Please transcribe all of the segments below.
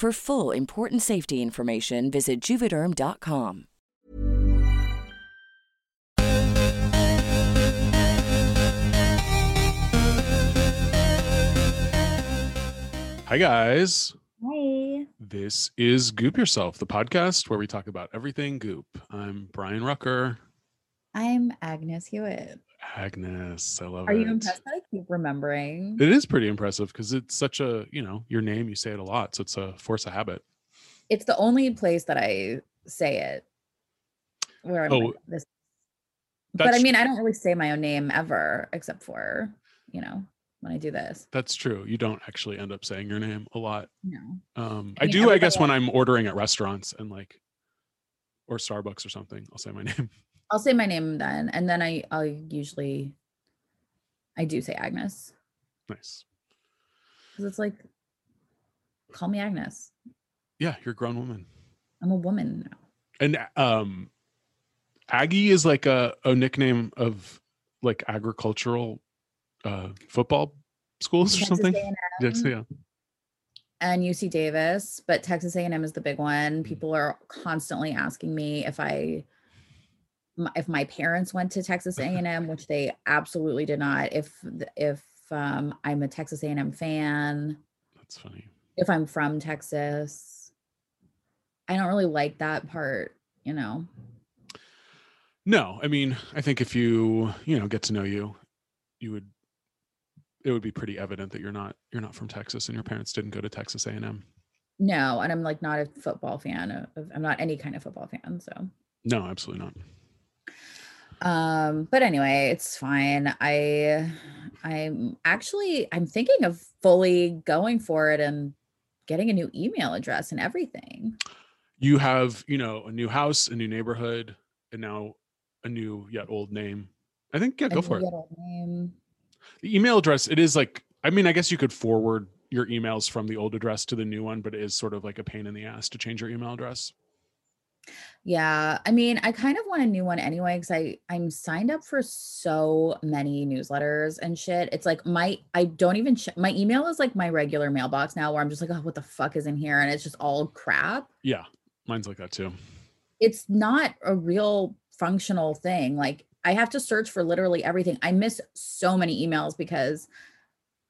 For full important safety information, visit juvederm.com. Hi, guys. Hi. This is Goop Yourself, the podcast where we talk about everything goop. I'm Brian Rucker. I'm Agnes Hewitt. Agnes, I love Are it. you impressed that I keep remembering? It is pretty impressive because it's such a, you know, your name, you say it a lot. So it's a force of habit. It's the only place that I say it where I'm Oh, like this. But I mean, I don't really say my own name ever, except for, you know, when I do this. That's true. You don't actually end up saying your name a lot. No. Um, I I mean, do, I guess, when I'm ordering at restaurants and like, or Starbucks or something, I'll say my name. I'll say my name then. And then I, I'll usually, I do say Agnes Nice. because it's like, call me Agnes. Yeah, you're a grown woman. I'm a woman now. And um, Aggie is like a, a nickname of like agricultural uh, football schools or something. A&M. Yes, yeah. and UC Davis, but Texas A&M is the big one. People are constantly asking me if I if my parents went to Texas A&M, which they absolutely did not. If if um, I'm a Texas A&M fan, That's funny. if I'm from Texas. I don't really like that part, you know. No, I mean, I think if you, you know, get to know you, you would it would be pretty evident that you're not you're not from Texas and your parents didn't go to Texas A&M. No, and I'm like not a football fan. Of, of- I'm not any kind of football fan, so No, absolutely not. Um but anyway it's fine i i'm actually i'm thinking of fully going for it and getting a new email address and everything You have, you know, a new house, a new neighborhood, and now a new yet old name. I think yeah, go for it. The email address, it is like, I mean, I guess you could forward your emails from the old address to the new one, but it is sort of like a pain in the ass to change your email address. Yeah i mean i kind of want a new one anyway because i i'm signed up for so many newsletters and shit it's like my i don't even ch- my email is like my regular mailbox now where i'm just like oh what the fuck is in here and it's just all crap Yeah, mine's like that too. it's not a real functional thing. Like I have to search for literally everything. I miss so many emails because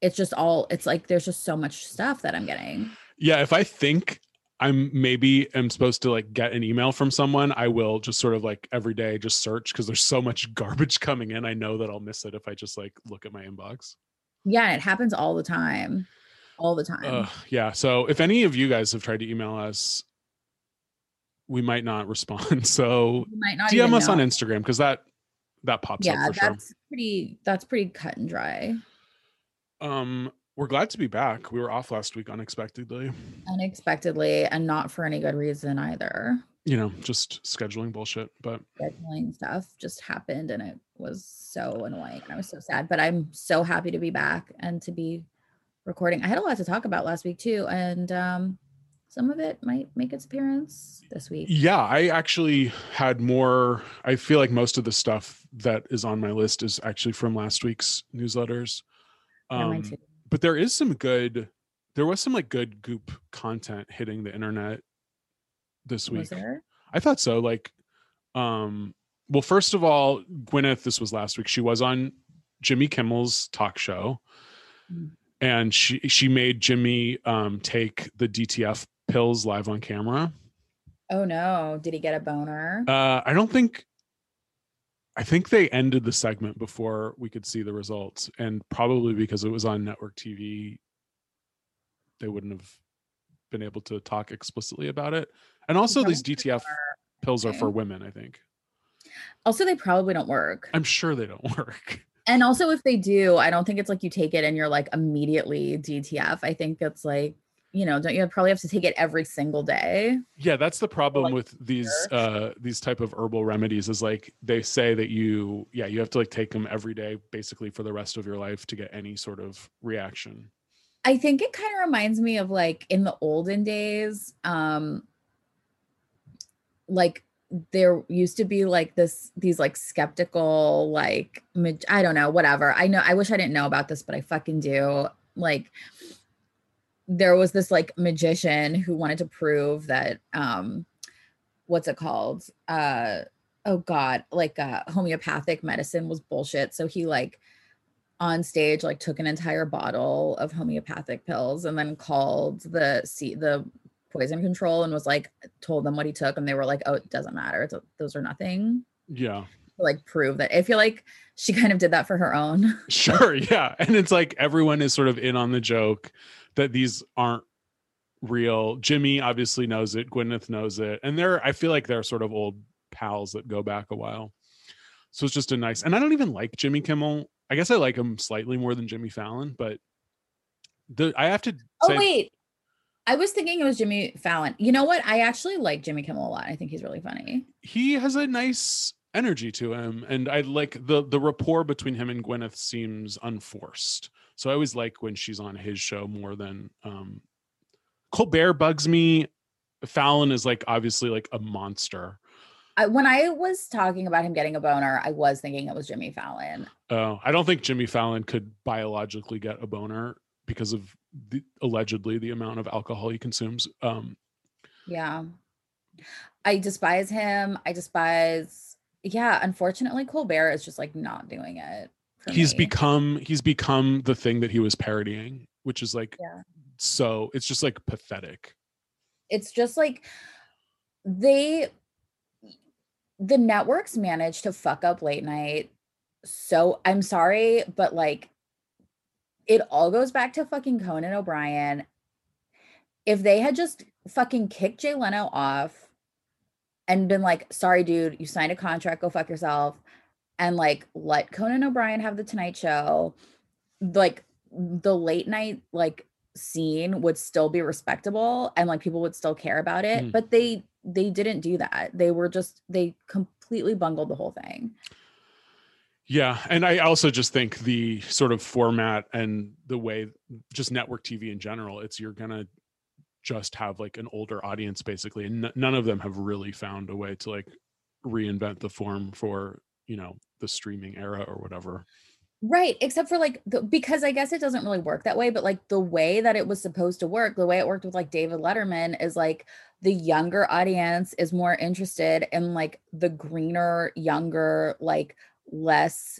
it's just all it's like there's just so much stuff that I'm getting. Yeah, if I think I'm maybe am supposed to like get an email from someone, I will just sort of like every day just search because there's so much garbage coming in. I know that I'll miss it if I just like look at my inbox. Yeah, it happens all the time. All the time. Uh, yeah. So if any of you guys have tried to email us, we might not respond. So not DM us on. Instagram because that that pops Yeah, up sure. that's pretty that's pretty cut and dry. Um, we're glad to be back. We were off last week unexpectedly. Unexpectedly and not for any good reason either. You know, just scheduling bullshit. But scheduling stuff just happened and it was so annoying. I was so sad, but I'm so happy to be back and to be recording. I had a lot to talk about last week too, and um, some of it might make its appearance this week. Yeah, I actually had more. I feel like most of the stuff that is on my list is actually from last week's newsletters. Yeah, Um, too. But there is some good. There was some like good goop content hitting the internet this week. Was there? I thought so. Like, um, well, first of all, Gwyneth, this was last week. She was on Jimmy Kimmel's talk show, Mm. and she she made Jimmy um take the DTF pills live on camera. Oh no! Did he get a boner? Uh, I don't think. I think they ended the segment before we could see the results, and probably because it was on network TV, they wouldn't have been able to talk explicitly about it. And also, these DTF pills are for women. I think. Also, they probably don't work. I'm sure they don't work. And also, if they do, I don't think it's like you take it and you're like immediately DTF. I think it's like, you know, don't you probably have to take it every single day? Yeah, that's the problem like, with these uh these type of herbal remedies is like they say that you yeah, you have to like take them every day basically for the rest of your life to get any sort of reaction. I think it kind of reminds me of like in the olden days, um, like there used to be like this these like skeptical like I don't know whatever I know I wish I didn't know about this but I fucking do like there was this like magician who wanted to prove that um what's it called? Uh oh god like uh homeopathic medicine was bullshit. So he like on stage like took an entire bottle of homeopathic pills and then called the see the poison control and was like told them what he took and they were like oh it doesn't matter. It's, those are nothing. Yeah. like prove that. I feel like she kind of did that for her own. Sure, yeah. And it's like everyone is sort of in on the joke that these aren't real. Jimmy obviously knows it, Gwyneth knows it. And they're I feel like they're sort of old pals that go back a while. So it's just a nice and I don't even like Jimmy Kimmel. I guess I like him slightly more than Jimmy Fallon, but the I have to oh say wait i was thinking it was jimmy fallon you know what i actually like jimmy kimmel a lot i think he's really funny he has a nice energy to him and i like the the rapport between him and gwyneth seems unforced so i always like when she's on his show more than um colbert bugs me fallon is like obviously like a monster I, when i was talking about him getting a boner i was thinking it was jimmy fallon Oh, i don't think jimmy fallon could biologically get a boner because of the, allegedly the amount of alcohol he consumes um Yeah. I despise him. I despise yeah, unfortunately Colbert is just like not doing it. He's me. become he's become the thing that he was parodying which is like Yeah. so it's just like pathetic it's just like they the networks managed to fuck up late night. So I'm sorry, but like it all goes back to fucking Conan O'Brien. If they had just fucking kicked Jay Leno off and been like, sorry, dude, you signed a contract, go fuck yourself, and like let Conan O'Brien have the Tonight Show, like the late night like scene would still be respectable and like people would still care about it Mm. but they they didn't do that they were just they completely bungled the whole thing Yeah, and I also just think the sort of format and the way just network TV in general, it's you're gonna just have like an older audience basically, and n- none of them have really found a way to like reinvent the form for you know the streaming era or whatever. right except for like the, because i guess it doesn't really work that way but like the way that it was supposed to work the way it worked with like david letterman is like the younger audience is more interested in like the greener younger like less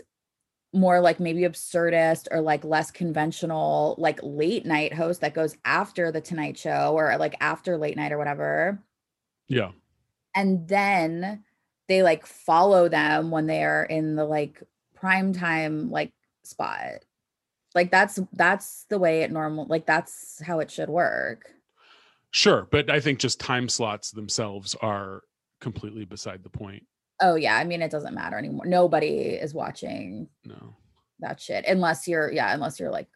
more like maybe absurdist or like less conventional like late night host that goes after the tonight show or like after late night or whatever Yeah, and then they like follow them when they are in the like prime time like spot. Like that's that's the way it normal like that's how it should work. Sure, but I think just time slots themselves are completely beside the point. oh yeah i mean it doesn't matter anymore. Nobody is watching No, that shit unless you're yeah unless you're like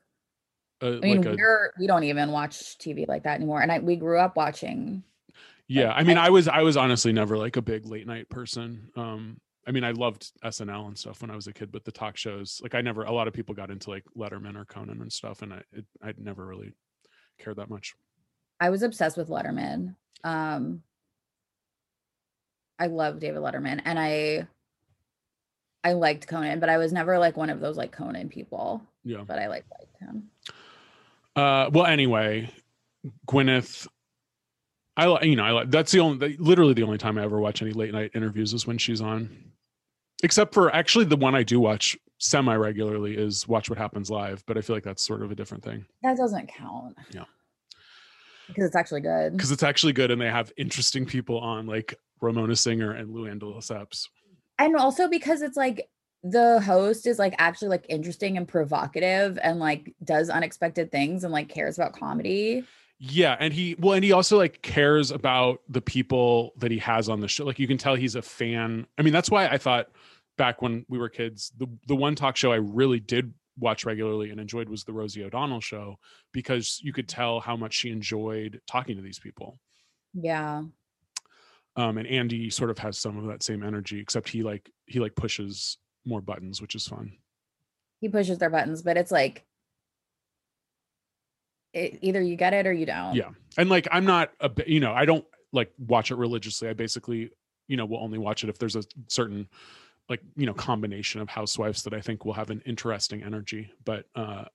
uh, i mean like a, we're we don't even watch tv like that anymore and i we grew up watching yeah. I mean, I was I was honestly never like a big late night person. Um, I mean, I loved SNL and stuff when I was a kid, but the talk shows, like I never, a lot of people got into like Letterman or Conan and stuff, and I, it, I'd never really cared that much. I was obsessed with Letterman. Um, I love David Letterman, and I, I liked Conan, but I was never like one of those like Conan people. Yeah. But I like liked him. Uh, well, anyway, Gwyneth, I like, you know, I like, that's the only, literally the only time I ever watch any late night interviews is when she's on. Except for actually the one I do watch semi regularly is Watch What Happens Live, but I feel like that's sort of a different thing. That doesn't count. Yeah. Because it's actually good. Because it's actually good and they have interesting people on like Ramona Singer and de Lesseps. And also because it's like the host is like actually like interesting and provocative and like does unexpected things and like cares about comedy. Yeah, and he well, and he also like cares about the people that he has on the show. Like you can tell he's a fan. I mean, that's why I thought back when we were kids, the the one talk show I really did watch regularly and enjoyed was the Rosie O'Donnell show because you could tell how much she enjoyed talking to these people. Yeah. Um, and Andy sort of has some of that same energy, except he like he like pushes more buttons, which is fun. He pushes their buttons, but it's like it, either you get it or you don't. Yeah, and like I'm not a you know I don't like watch it religiously. I basically you know will only watch it if there's a certain like you know combination of housewives that I think will have an interesting energy. But uh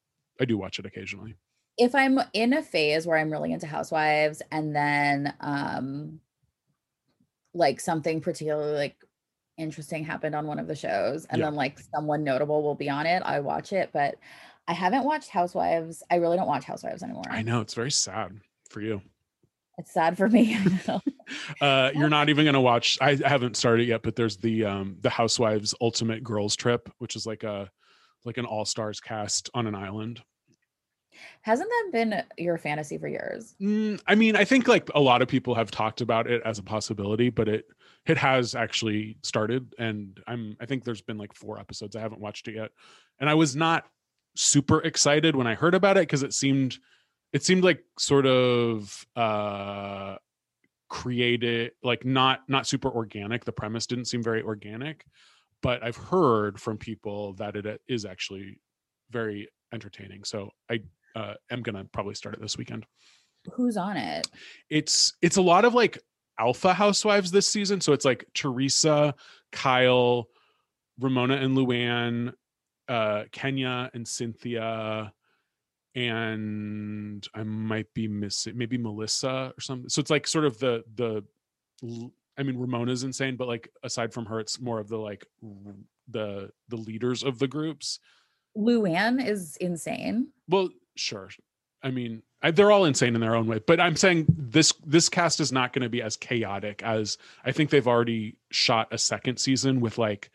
I do watch it occasionally. If I'm in a phase where I'm really into housewives and then um like something particularly like interesting happened on one of the shows and Yeah. then like someone notable will be on it, I watch it, but I haven't watched Housewives. I really don't watch Housewives anymore. I know it's very sad for you. It's sad for me. Uh, you're not even gonna watch. I haven't started yet, but there's the um the Housewives Ultimate Girls Trip, which is like a like an all stars cast on an island. Hasn't that been your fantasy for years? Mm, I mean, I think like a lot of people have talked about it as a possibility, but it it has actually started, and I'm I think there's been like four episodes. I haven't watched it yet, and I was not super excited when I heard about it because it seemed it seemed like sort of uh created like not not super organic. The premise didn't seem very organic, but I've heard from people that it is actually very entertaining. So I uh, am gonna probably start it this weekend Who's on it? it's it's a lot of like alpha housewives this season so it's like teresa kyle ramona and luann uh kenya and cynthia and i might be missing maybe melissa or something so it's like sort of the the I mean ramona's insane but like aside from her it's more of the like the the leaders of the groups Luann is insane. well, sure. I mean, I, they're all insane in their own way, but I'm saying this this cast is not going to be as chaotic as I think they've already shot a second season with like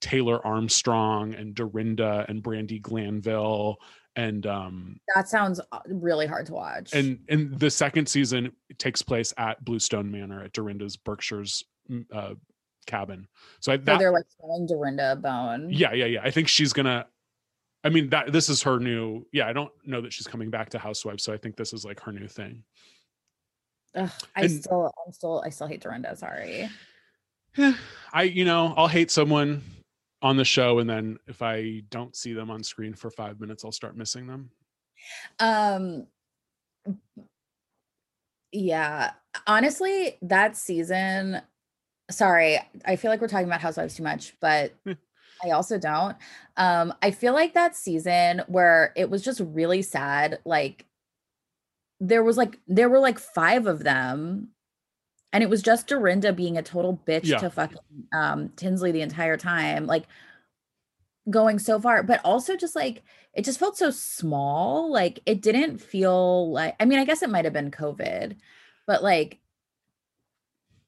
Taylor Armstrong and Dorinda and Brandi Glanville and um That sounds uh, really hard to watch. and and the second season takes place at Bluestone Manor at Dorinda's Berkshire's mm, uh cabin. So I so they're like throwing Dorinda a bone. yeah, yeah, yeah. I think she's gonna. I mean, that this is her new. Yeah, I don't know that she's coming back to Housewives, so I think this is like her new thing. Ugh, I And- still, I'm still, I still hate Dorinda. Sorry. I, you know, I'll hate someone on the show, and then if I don't see them on screen for five minutes, I'll start missing them. Um. Yeah, honestly, that season. Sorry, I feel like we're talking about Housewives too much, but. I also don't. Um, I feel like that season where it was just really sad. Like there was like there were like five of them, and it was just Dorinda being a total bitch Yeah. to fucking um Tinsley the entire time. Like going so far, but also just like it just felt so small. Like it didn't feel like I mean, I guess it might have been COVID, but like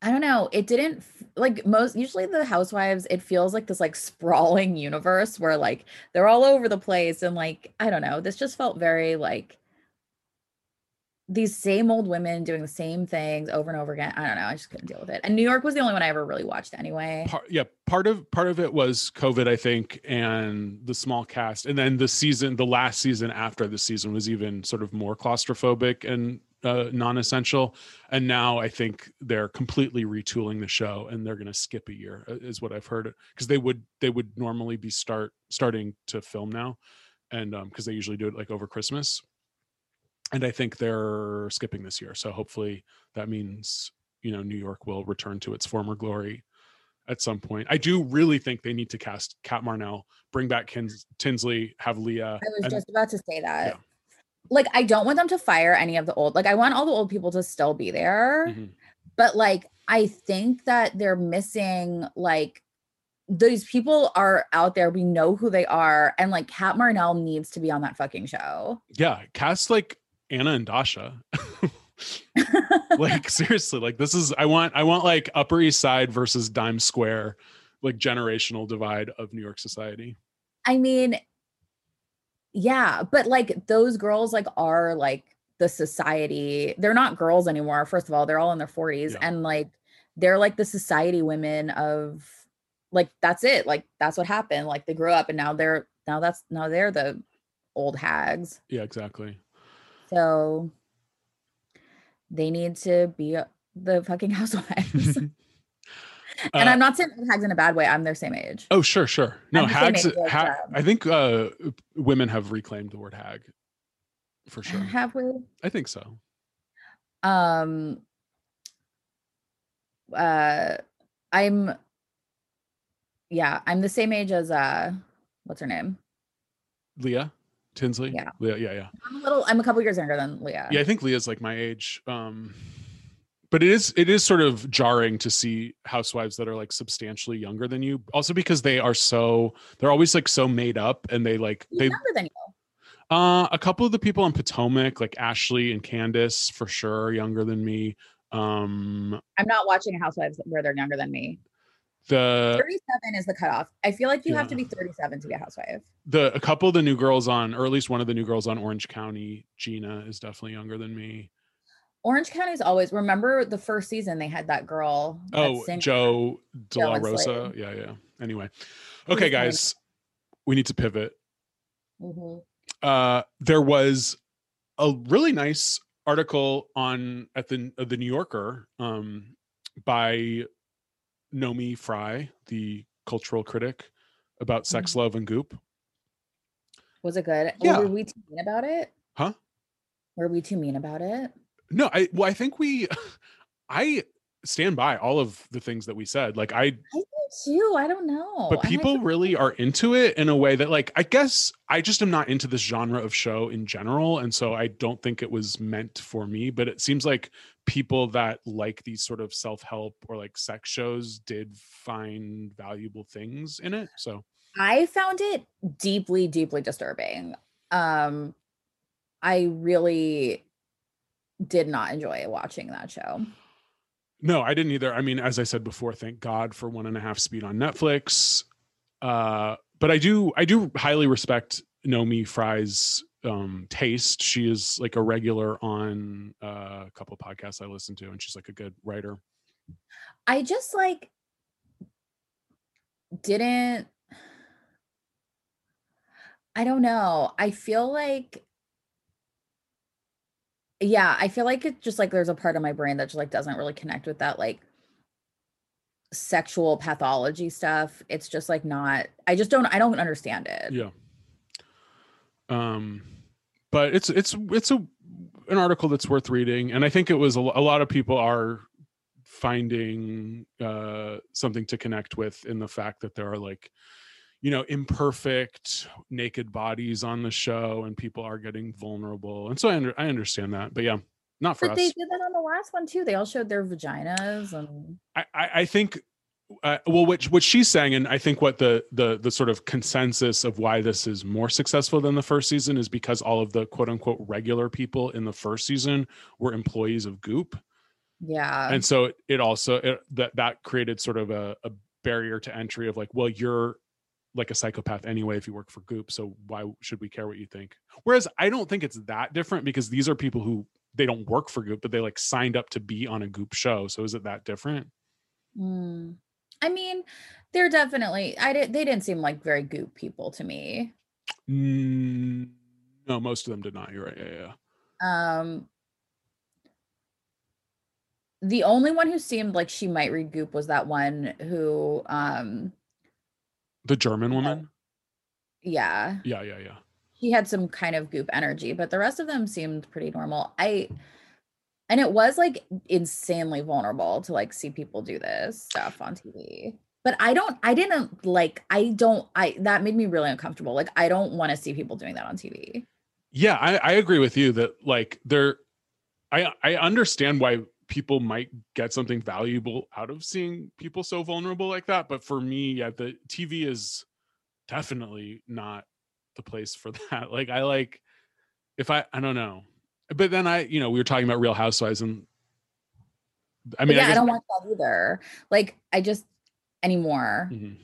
I don't know, it didn't like most usually the housewives, it feels like this like sprawling universe where like they're all over the place and like I don't know, this just felt very like these same old women doing the same things over and over again. I don't know. I just couldn't deal with it. And New York was the only one I ever really watched anyway. Part, yeah, part of part of it was COVID, I think, and the small cast, and then the season, the last season after the season was even sort of more claustrophobic and uh, non-essential and now i think they're completely retooling the show and they're going to skip a year uh, is what i've heard because they would they would normally be start starting to film now and um because they usually do it like over christmas and i think they're skipping this year so hopefully that means you know new york will return to its former glory at some point i do really think they need to cast cat marnell bring back Kins- tinsley have leah I was and- just about to say that. Yeah. Like, I don't want them to fire any of the old. Like, I want all the old people to still be there. Mhm. But like, I think that they're missing like these people are out there. We know who they are, and like Cat Marnell needs to be on that fucking show. yeah cast like anna and dasha like seriously like this is i want i want like upper east side versus dime square like generational divide of new york society I mean, yeah, but like those girls like are like the society. They're not girls anymore. First of all, they're all in their 40s Yeah. and like they're like the society women of like that's it. Like that's what happened. Like they grew up and now they're now that's now they're the old hags. yeah exactly So they need to be uh, the fucking housewives. and Uh, I'm not saying hags in a bad way. I'm their same age. oh sure sure no I'm the same hags ha- i think uh women have reclaimed the word hag for sure Have we? i think so um uh i'm yeah i'm the same age as uh what's her name leah tinsley? Yeah. leah yeah yeah. I'm a little i'm a couple years younger than leah. Yeah i think leah's like my age um but it is it is sort of jarring to see housewives that are like substantially younger than you also because they are so they're always like so made up and they like they younger than you. Uh a couple of the people on potomac like ashley and candace for sure are younger than me um i'm not watching housewives where they're younger than me the 37 is the cutoff. I feel like you have to be 37 to be a housewife the a couple of the new girls on or at least one of the new girls on orange county gina is definitely younger than me. Orange County is always remember the first season they had that girl oh sang- jo de la rosa? Yeah yeah. Anyway. Okay guys. We need to pivot. Mhm. uh there was a really nice article on at the the New Yorker um by Naomi Fry, the cultural critic, about sex, mm-hmm. love, and goop. was it good Yeah. were we too mean about it Huh? were we too mean about it No, I well, I think we I stand by all of the things that we said. Like I I do too. I don't know. but people really are into it in a way that like i guess i just am not into this genre of show in general and so i don't think it was meant for me but it seems like people that like these sort of self-help or like sex shows did find valuable things in it so I found it deeply, deeply disturbing. Um, I really did not enjoy watching that show. no i didn't either i mean as i said before thank god for one and a half speed on netflix uh but i do i do highly respect naomi fry's um taste she is like a regular on uh, a couple of podcasts i listen to and she's like a good writer I just like didn't. I don't know. I feel like. Yeah, I feel like it just like there's a part of my brain that just like doesn't really connect with that like sexual pathology stuff. It's just like not I just don't I don't understand it. yeah um but it's it's it's a an article that's worth reading. And i think it was a, a lot of people are finding uh something to connect with in the fact that there are like you know imperfect naked bodies on the show and people are getting vulnerable. And so i, under, I understand that. But yeah not for But us. they did that on the last one too. They all showed their vaginas and I, I I think uh, well what what she's saying and I think what the the the sort of consensus of why this is more successful than the first season is because all of the quote unquote regular people in the first season were employees of Goop yeah. and so it, it also it, that that created sort of a, a barrier to entry of like well you're like a psychopath anyway if you work for Goop so why should we care what you think whereas I don't think it's that different because these are people who they don't work for Goop but they like signed up to be on a Goop show so is it that different Mm. I mean, they're definitely I did they didn't seem like very goop people to me. Mm, no, most of them did not. You're right. Yeah, yeah. Um the only one who seemed like she might read goop was that one who um The German woman. yeah Yeah, yeah, yeah. he had some kind of goop energy, but the rest of them seemed pretty normal. I and it was like insanely vulnerable to like see people do this stuff on TV. But I don't I didn't like I don't I that made me really uncomfortable. Like I don't want to see people doing that on TV. Yeah, I, I agree with you that like there I I understand why people might get something valuable out of seeing people so vulnerable like that. But for me, yeah, the TV is definitely not the place for that. Like I like if I I don't know. But then I, you know, we were talking about Real Housewives and I mean, yeah, I, I, don't watch that either. Like I just anymore. Mhm.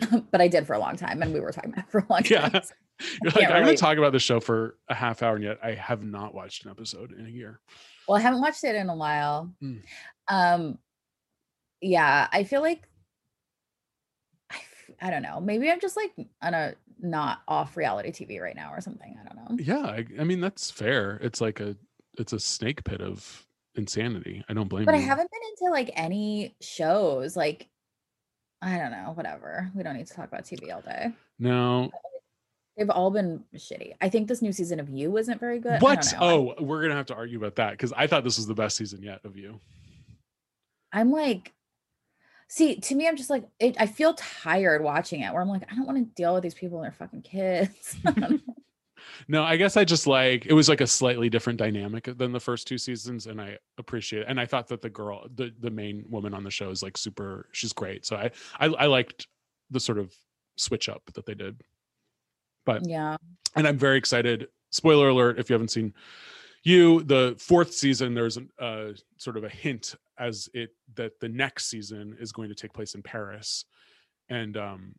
but I did for a long time and we were talking about it for a long Yeah. time. You're like, I'm going to talk about the show for a half hour, and yet I have not watched an episode in a year. Well, I haven't watched it in a while. Mm. Um, yeah, I feel like I don't know. Maybe I'm just like on a not off reality TV right now or something. I don't know. Yeah, I, I mean that's fair. It's like a it's a snake pit of insanity. I don't blame But I haven't been into like any shows. Like, I don't know. Whatever. We don't need to talk about TV all day. No. They've all been shitty. I think this new season of You wasn't very good. What? Oh, we're gonna have to argue about that because I thought this was the best season yet of you. I'm like, see, to me, I'm just like, it, I feel tired watching it where I'm like, I don't want to deal with these people and their fucking kids. No, I guess I just like it was like a slightly different dynamic than the first two seasons, and I appreciate it. And I thought that the girl, the the main woman on the show is like super. She's great. So I I, I liked the sort of switch up that they did. But yeah. and I'm very excited. Spoiler alert: if you haven't seen you, the fourth season, there's a uh, sort of a hint as it that the next season is going to take place in Paris, and um,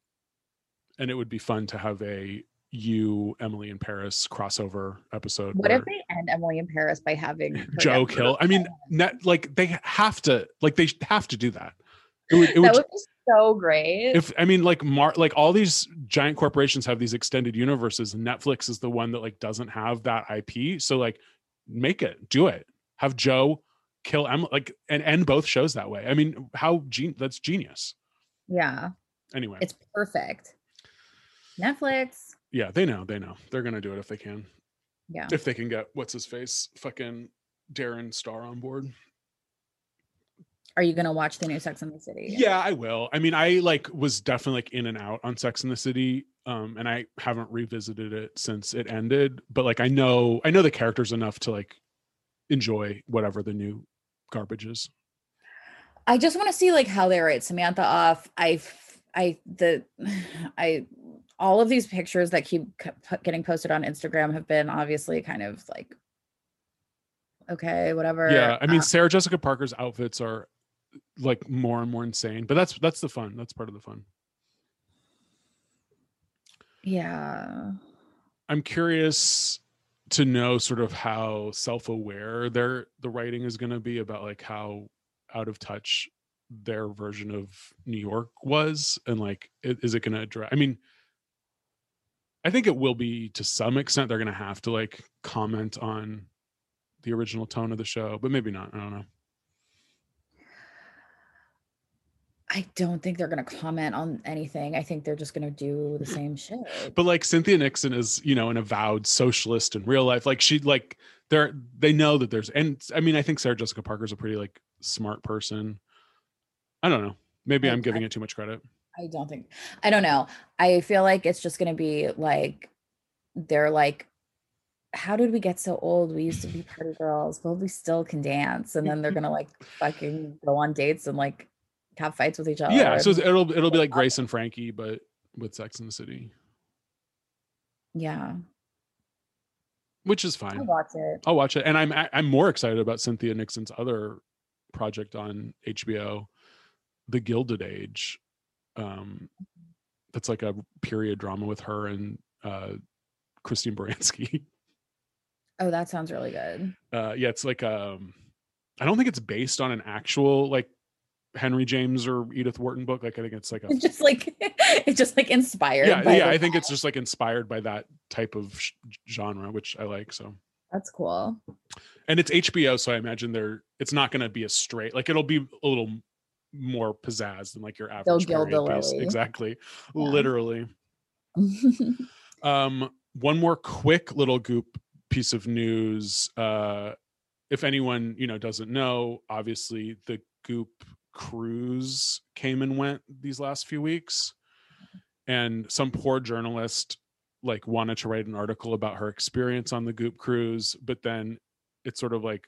and it would be fun to have a you Emily in Paris crossover episode. What if they end Emily in Paris by having Joe kill? I mean, net, like they have to, like they have to do that. It would, it that would, would be so great. if I mean like Mar like all these giant corporations have these extended universes and Netflix is the one that like doesn't have that IP. So like make it, do it. Have Joe kill Emily like and end both shows that way. I mean, how gen- that's genius. yeah, Anyway. it's perfect. Netflix. yeah, they know, they know. They're gonna do it if they can. Yeah. If they can get what's his face, fucking Darren Star on board. Are you gonna watch the new Sex and the City? Yeah, I will. I mean, I like was definitely like in and out on Sex in the City, um, and I haven't revisited it since it ended. But like, I know, I know the characters enough to like enjoy whatever the new garbage is. I just want to see like how they write Samantha off. I, I, the, I, all of these pictures that keep getting posted on Instagram have been obviously kind of like, okay, whatever. yeah, I mean, Uh, Sarah Jessica Parker's outfits are like more and more insane, but that's that's the fun. That's part of the fun. yeah. I'm curious to know sort of how self-aware their the writing is going to be about like how out of touch their version of New York was and like is it going to address I mean I think it will be to some extent they're going to have to like comment on the original tone of the show but maybe not I don't know I don't think they're going to comment on anything. I think they're just going to do the mm-hmm. same shit. but like Cynthia Nixon is you know an avowed socialist in real life like she like they're they know that there's and I mean I think Sarah Jessica Parker's a pretty like smart person I don't know maybe I- I'm giving I- it too much credit I don't think I don't know. I feel like it's just gonna be like they're like, how did we get so old? We used to be party girls, but we still can dance. And then they're gonna like fucking go on dates and like have fights with each other. yeah so it'll it'll be like Grace and Frankie but with Sex in the City yeah, which is fine. I'll watch it. I'll watch it and I'm I'm more excited about Cynthia Nixon's other project on HBO The Gilded Age um that's like a period drama with her and uh Christine Baranski Oh, that sounds really good. uh yeah it's like um i don't think it's based on an actual like henry james or edith wharton book like i think it's like a It's just like it's just like inspired. yeah by yeah i think it's just like inspired by that type of sh- genre which i like so That's cool. And it's HBO, so I imagine they're it's not going to be a straight like it'll be a little more pizzazz than like your average gild the period piece. Exactly, Yeah. literally. Um, one more quick little goop piece of news. Uh, if anyone you know doesn't know, obviously the goop cruise came and went these last few weeks, and some poor journalist like wanted to write an article about her experience on the goop cruise, but then it sort of like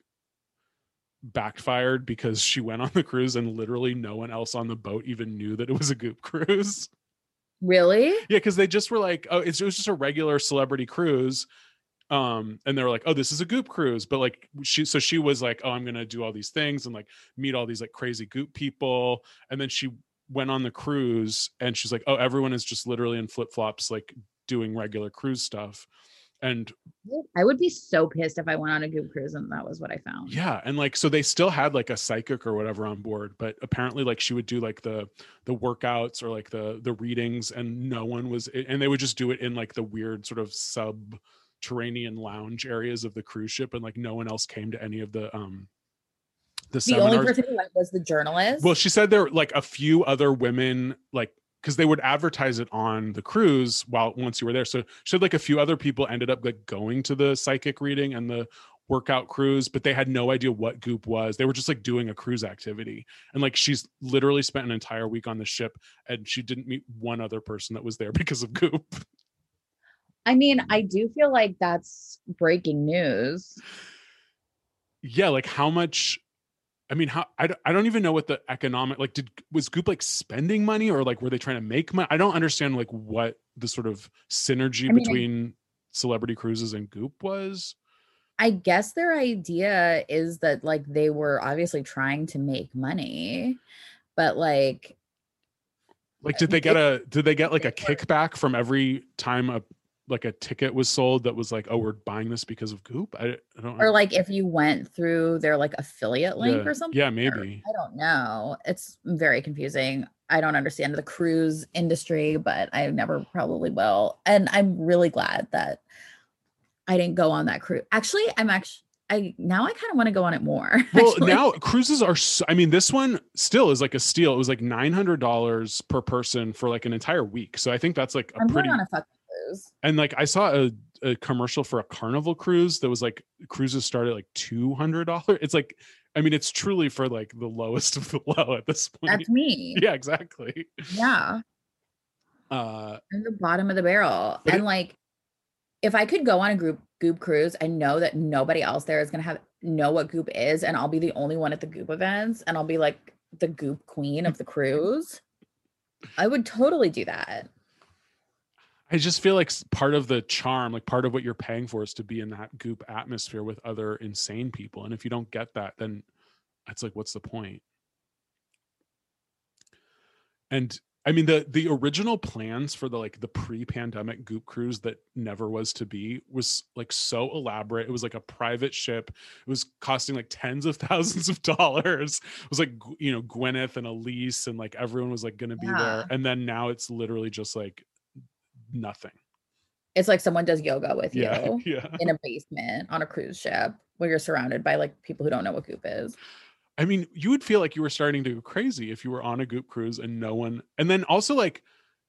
backfired because she went on the cruise and literally no one else on the boat even knew that it was a goop cruise. really? Yeah, because they just were like, oh, it was just a regular celebrity cruise. Um, and they were like, oh, this is a goop cruise. But like she so she was like, Oh, I'm gonna do all these things and like meet all these like crazy goop people. And then she went on the cruise and she's like, Oh, everyone is just literally in flip-flops, like doing regular cruise stuff. And I would be so pissed if I went on a goop cruise and that was what I found. yeah and like so they still had like a psychic or whatever on board but apparently like she would do like the the workouts or like the the readings and no one was and they would just do it in like the weird sort of subterranean lounge areas of the cruise ship and like no one else came to any of the um the, The only person who went was the journalist. well she said there were like a few other women like because they would advertise it on the cruise while once you were there. So she said like a few other people ended up like going to the psychic reading and the workout cruise but they had no idea what goop was. They were just like doing a cruise activity. And like she's literally spent an entire week on the ship and she didn't meet one other person that was there because of goop I mean, I do feel like that's breaking news. yeah like how much i mean how I, don't- I don't even know what the economic like did was goop like spending money or like were they trying to make money i don't understand like what the sort of synergy I mean, between celebrity cruises and goop was I guess their idea is that like they were obviously trying to make money, but like like did they uh, get a did they get like a kickback from every time a like a ticket was sold that was like oh we're buying this because of goop i, I don't or like if you went through their like affiliate link yeah, or something. yeah or- maybe I don't know. It's very confusing. I don't understand the cruise industry, but I never probably will. And I'm really glad that I didn't go on that cruise. Actually, I'm actually I now I kind of want to go on it more. well actually. now cruises are so, i mean this one still is like a steal it was like $900 per person for like an entire week so i think that's like a I'm pretty on a fucking cruise. and like i saw a, a commercial for a carnival cruise that was like cruises start at like $200 it's like i mean it's truly for like the lowest of the low at this point That's me. yeah exactly Yeah. uh I'm the bottom of the barrel. And it- like if I could go on a group goop cruise, I know that nobody else there is gonna have know what goop is, and I'll be the only one at the goop events, and I'll be like the goop queen of the cruise. I would totally do that. I just feel like part of the charm, like part of what you're paying for is to be in that goop atmosphere with other insane people. And if you don't get that, then it's like, what's the point? And I mean, the the original plans for the like the pre-pandemic goop cruise that never was to be was like so elaborate. It was like a private ship. It was costing like tens of thousands of dollars. It was like you know Gwyneth and Elise and like everyone was like going to be Yeah. there. And then now it's literally just like nothing. It's like someone does yoga with Yeah, you yeah. in a basement on a cruise ship where you're surrounded by like people who don't know what goop is. I mean, you would feel like you were starting to go crazy if you were on a goop cruise and no one. And then also like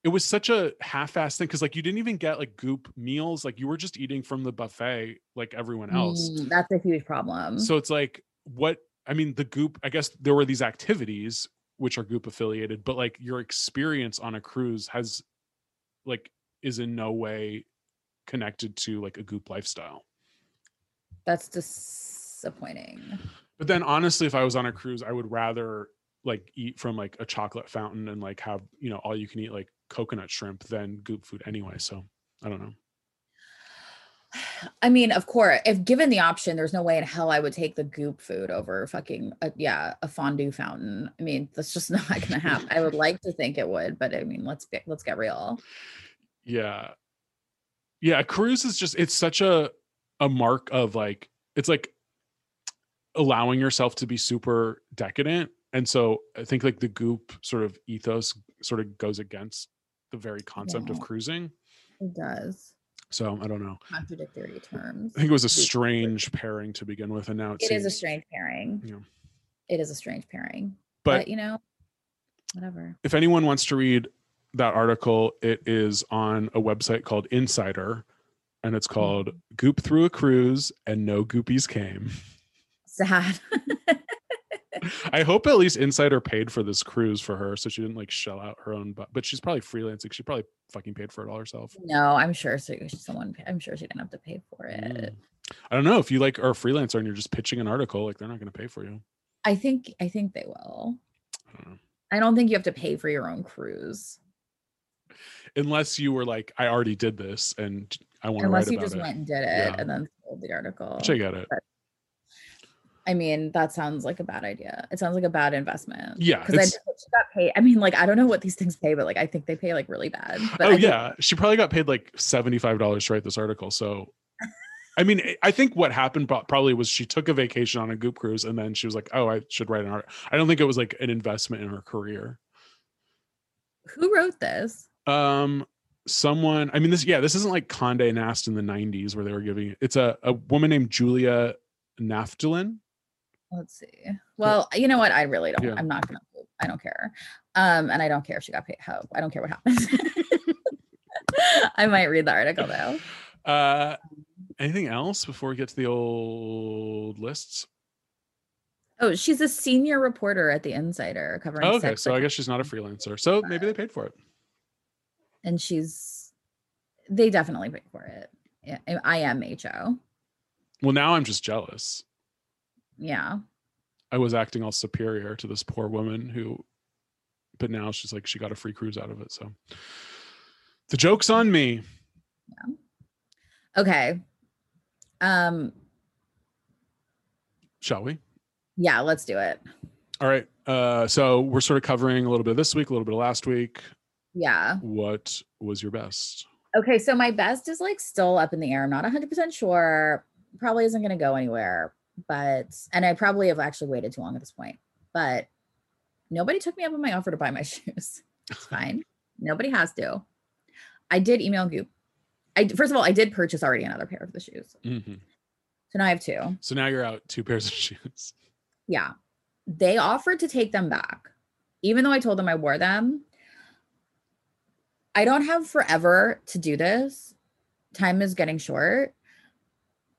it was such a half-assed thing because like you didn't even get like goop meals. Like you were just eating from the buffet like everyone else. Mm, that's a huge problem. So it's like what I mean, the goop. I guess there were these activities which are goop affiliated, but like your experience on a cruise has like is in no way connected to like a goop lifestyle. that's disappointing. But then honestly, if I was on a cruise, I would rather like eat from like a chocolate fountain and like have, you know, all you can eat like coconut shrimp than goop food anyway. So I don't know. I mean, of course, if given the option, there's no way in hell I would take the goop food over fucking a, yeah, a fondue fountain. I mean, that's just not gonna happen. I would like to think it would, but I mean, let's get let's get real. Yeah. Yeah, cruise is just it's such a a mark of like it's like allowing yourself to be super decadent. And so I think like the goop sort of ethos sort of goes against the very concept of cruising. It does. So I don't know. Contradictory terms. I think it was a strange pairing to begin with, and now it, It is a strange pairing. Yeah. It is a strange pairing. But, But, you know, whatever. if anyone wants to read that article, it is on a website called Insider, and it's called "Goop Threw a Cruise and No Goopies Came." Sad. I hope at least Insider paid for this cruise for her, so she didn't like shell out her own. But but she's probably freelancing. She probably fucking paid for it all herself. no, I'm sure so someone I'm sure she didn't have to pay for it. Mm. I don't know if you like are a freelancer and you're just pitching an article, like they're not going to pay for you. I think I think they will. I don't know. I don't think you have to pay for your own cruise. Unless you were like, I already did this and I want to write Unless you just it. went and did it Yeah. and then sold the article. Which I get it. I mean, that sounds like a bad idea. It sounds like a bad investment. Yeah, Because I it's- just hope she got paid. I mean, like, I don't know what these things pay, but like I think they pay like really bad. But oh think- yeah, she probably got paid like seventy five dollars to write this article. So, I mean, I- I think what happened probably was she took a vacation on a Goop cruise and then she was like, "Oh, I should write an art." I don't think it was like an investment in her career. who wrote this? Um, someone. I mean, this yeah, this isn't like Condé Nast in the '90s where they were giving. It's a a woman named Julia Naftulin. Let's see. Well, you know what? I really don't. Yeah. I'm not gonna. I don't care. Um, and I don't care if she got paid. How I don't care what happens. I might read the article though. Uh, anything else before we get to the old lists? Oh, she's a senior reporter at the Insider covering. Oh, okay, so I guess she's not a freelancer. So maybe they paid for it. And she's. They definitely paid for it. Yeah, I am HO. Well, now I'm just jealous. Yeah. I was acting all superior to this poor woman who, but now she's like, she got a free cruise out of it. So the joke's on me. Yeah. Okay. Um. Shall we? Yeah. Let's do it. All right. Uh, so we're sort of covering a little bit of this week, a little bit of last week. Yeah. What was your best? Okay, so my best is like still up in the air. I'm not 100% sure. Probably isn't going to go anywhere, but and I probably have actually waited too long at this point. But nobody took me up on my offer to buy my shoes. It's fine. nobody has to. I did email Goop. I first of all, I did purchase already another pair of the shoes. Mhm. So now I have two. So now you're out two pairs of shoes. Yeah. They offered to take them back, even though I told them I wore them. I don't have forever to do this. Time is getting short.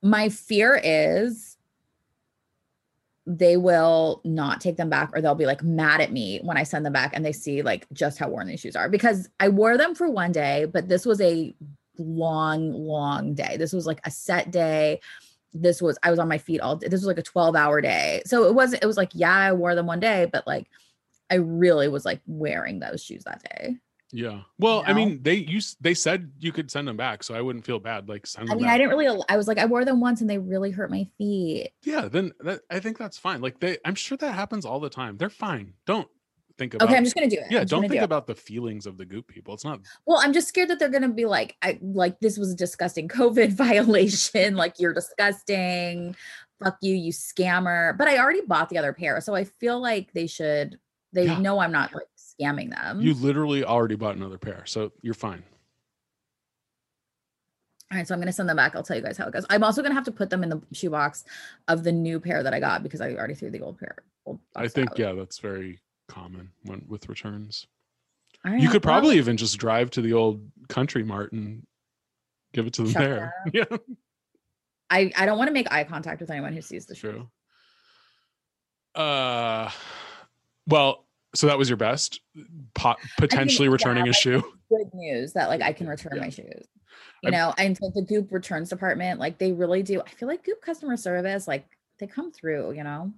My fear is they will not take them back or they'll be like mad at me when I send them back and they see like just how worn these shoes are because I wore them for one day, but this was a long, long day. This was like a set day this was I was on my feet all day. This was like a 12 hour day. So it wasn't, it was like, yeah, I wore them one day, but like I really was like wearing those shoes that day. Yeah. Well, I know? mean, they used they said you could send them back, so I wouldn't feel bad. Like send I them mean, back. I didn't really, I was like, I wore them once and they really hurt my feet. yeah, then that, I think that's fine. Like they, I'm sure that happens all the time. They're fine. Don't think about. Okay, I'm just gonna do it. yeah, don't think do it. about the feelings of the goop people. It's not. Well, I'm just scared that they're gonna be like, I like this was a disgusting COVID violation. like you're disgusting. Fuck you, you scammer. But I already bought the other pair, so I feel like they should. They Yeah. know I'm not like scamming them. You literally already bought another pair, so you're fine. All right, so I'm gonna send them back. I'll tell you guys how it goes. I'm also gonna have to put them in the shoebox of the new pair that I got because I already threw the old pair. Old I think out. yeah, that's very common when with returns. All You could well, probably even just drive to the old country mart and give it to them there. Yeah, I I don't want to make eye contact with anyone who sees the shoe. true. Uh, well, so that was your best, pot, potentially yeah, returning a shoe. Good news that like I can return Yeah. my shoes. You I'm- know, and so the Goop returns department, like they really do. I feel like Goop customer service, like they come through. You know.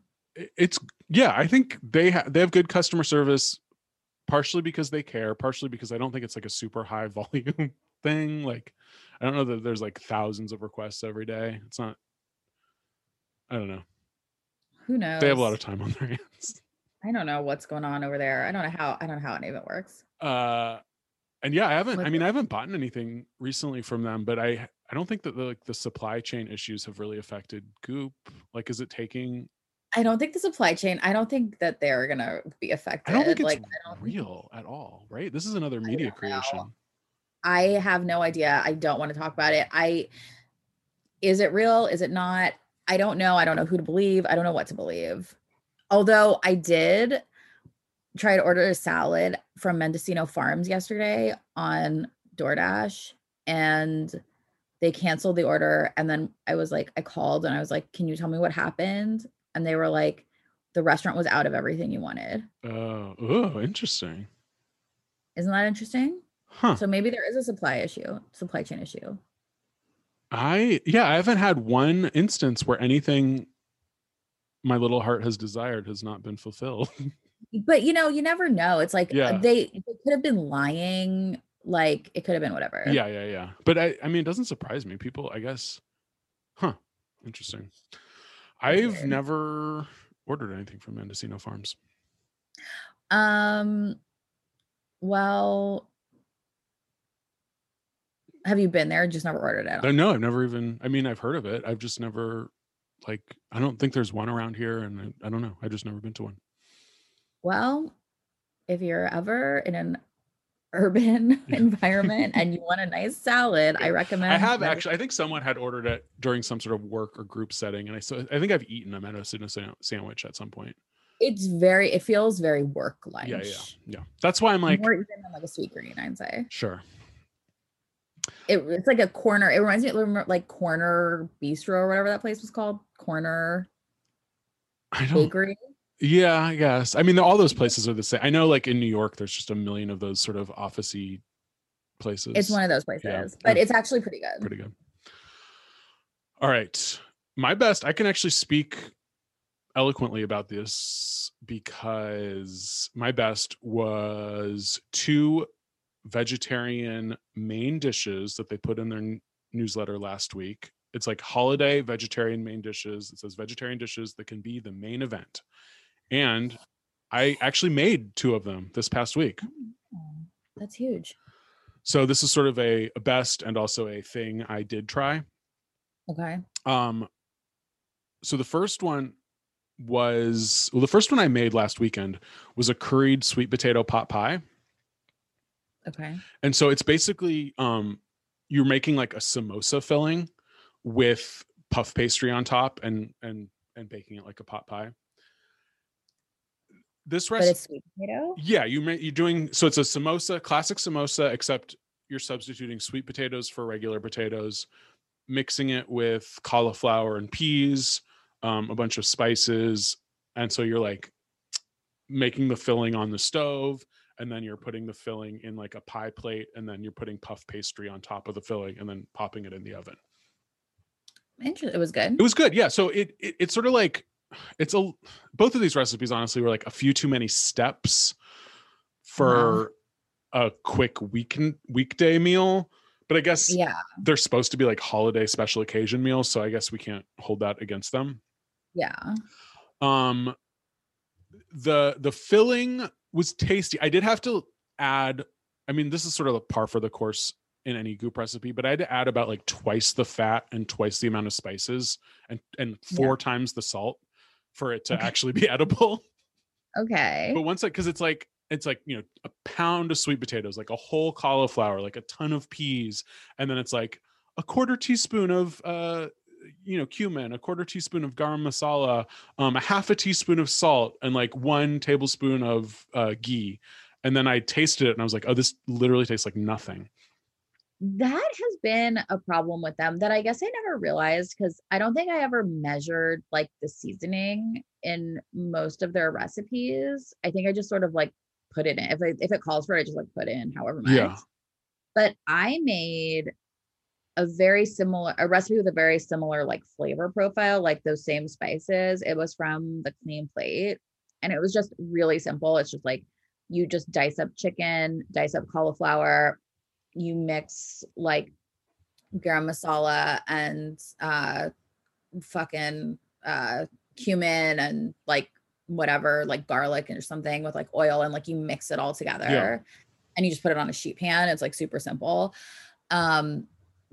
it's yeah i think they have they have good customer service partially because they care partially because i don't think it's like a super high volume thing like i don't know that there's like thousands of requests every day it's not i don't know Who knows? they have a lot of time on their hands I don't know what's going on over there. I don't know how. I don't know how any of it works. uh and yeah i haven't i mean i haven't bought anything recently from them but i i don't think that the, like the supply chain issues have really affected goop like is it taking I don't think the supply chain. I don't think that they're gonna be affected. i don't think it's like I real at all right this is another media know. creation I have no idea. I don't want to talk about it. I is it real? Is it not? I don't know. I don't know who to believe. I don't know what to believe. Although I did try to order a salad from Mendocino Farms yesterday on DoorDash and they canceled the order and then I was like I called and I was like, "Can you tell me what happened?" And they were like, "The restaurant was out of everything you wanted." Oh, oh, interesting. Isn't that interesting? Huh. So maybe there is a supply issue, supply chain issue. I yeah, I haven't had one instance where anything my little heart has desired has not been fulfilled. But you know, you never know. It's like uh, Yeah. they, they could have been lying. Like it could have been whatever. yeah, yeah, yeah. But I I mean, it doesn't surprise me. People, I guess. Huh. Interesting. I've Weird. never ordered anything from Mendocino Farms. Um. Well, have you been there? Just never ordered it. No, I've never even I mean, I've heard of it. I've just never like I don't think there's one around here and I, I don't know. I just never been to one. Well, if you're ever in an urban environment and you want a nice salad, I recommend. I have actually. I think someone had ordered it during some sort of work or group setting, and I so I think I've eaten a Mendocino sa- sandwich at some point. It's very. It feels very work lunch. Yeah, yeah, yeah. That's why I'm like, more even than like a Sweetgreen. I'd say sure. it, it's like a corner. It reminds me of like Corner Bistro or whatever that place was called. Corner I don't. Bakery. Yeah, I guess. I mean, all those places are the same. I know, like in New York, there's just a million of those sort of officey places. It's one of those places, Yeah. but it's actually pretty good. pretty good. All right. My best, I can actually speak eloquently about this because my best was two vegetarian main dishes that they put in their n- newsletter last week. It's like holiday vegetarian main dishes. It says vegetarian dishes that can be the main event. And I actually made two of them this past week. Oh, that's huge. So this is sort of a, a best and also a thing I did try. Okay. Um, so the first one was well, the first one I made last weekend was a curried sweet potato pot pie, Okay. and so it's basically um, you're making like a samosa filling with puff pastry on top and and and baking it like a pot pie. This recipe, sweet potato. yeah, you ma- you're doing so it's a samosa, classic samosa, except you're substituting sweet potatoes for regular potatoes, mixing it with cauliflower and peas, um, a bunch of spices, and so you're like making the filling on the stove, and then you're putting the filling in like a pie plate, and then you're putting puff pastry on top of the filling, and then popping it in the oven. Interesting. It was good. It was good, yeah. So it, it it's sort of like it's a both of these recipes honestly were like a few too many steps for a quick week weekday meal. But I guess yeah. they're supposed to be like holiday special occasion meals, so I guess we can't hold that against them. Yeah. Um the the filling was tasty. I did have to add I mean this is sort of a par for the course in any goop recipe, but I had to add about like twice the fat and twice the amount of spices and and four times the salt for it to Okay. actually be edible. Okay. But once I because it's like it's like you know a pound of sweet potatoes, like a whole cauliflower, like a ton of peas, and then it's like a quarter teaspoon of uh you know cumin, a quarter teaspoon of garam masala, um, a half a teaspoon of salt, and like one tablespoon of uh, ghee. And then I tasted it and I was like, oh, this literally tastes like nothing. That has been a problem with them that I guess I never realized because I don't think I ever measured like the seasoning in most of their recipes. I think I just sort of like put it in. If I, if it calls for it, I just like put in however much. Yeah. But I made a very similar a recipe with a very similar like flavor profile, like those same spices. It was from the clean plate. And it was just really simple. It's just like you just dice up chicken, dice up cauliflower, you mix like garam masala and uh fucking uh cumin and like whatever like garlic or something with like oil and like you mix it all together and you just put it on a sheet pan. It's like super simple. Um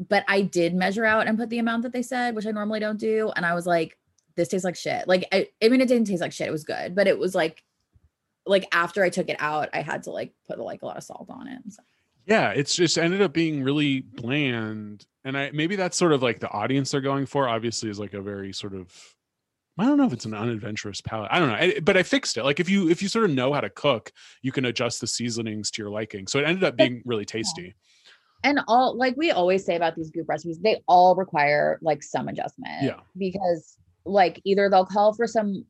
but i did measure out and put the amount that they said which i normally don't do and i was like this tastes like shit. Like i, I mean it didn't taste like shit. It was good but it was like like after i took it out i had to like put like a lot of salt on it so. Yeah, it's just ended up being really bland. And I maybe that's sort of like the audience they're going for, obviously, is like a very sort of I don't know if it's an unadventurous palate. I don't know, I, but I fixed it. Like if you if you sort of know how to cook, you can adjust the seasonings to your liking. So it ended up being really tasty. and all like we always say about these goop recipes, they all require like some adjustment. Yeah. Because like either they'll call for some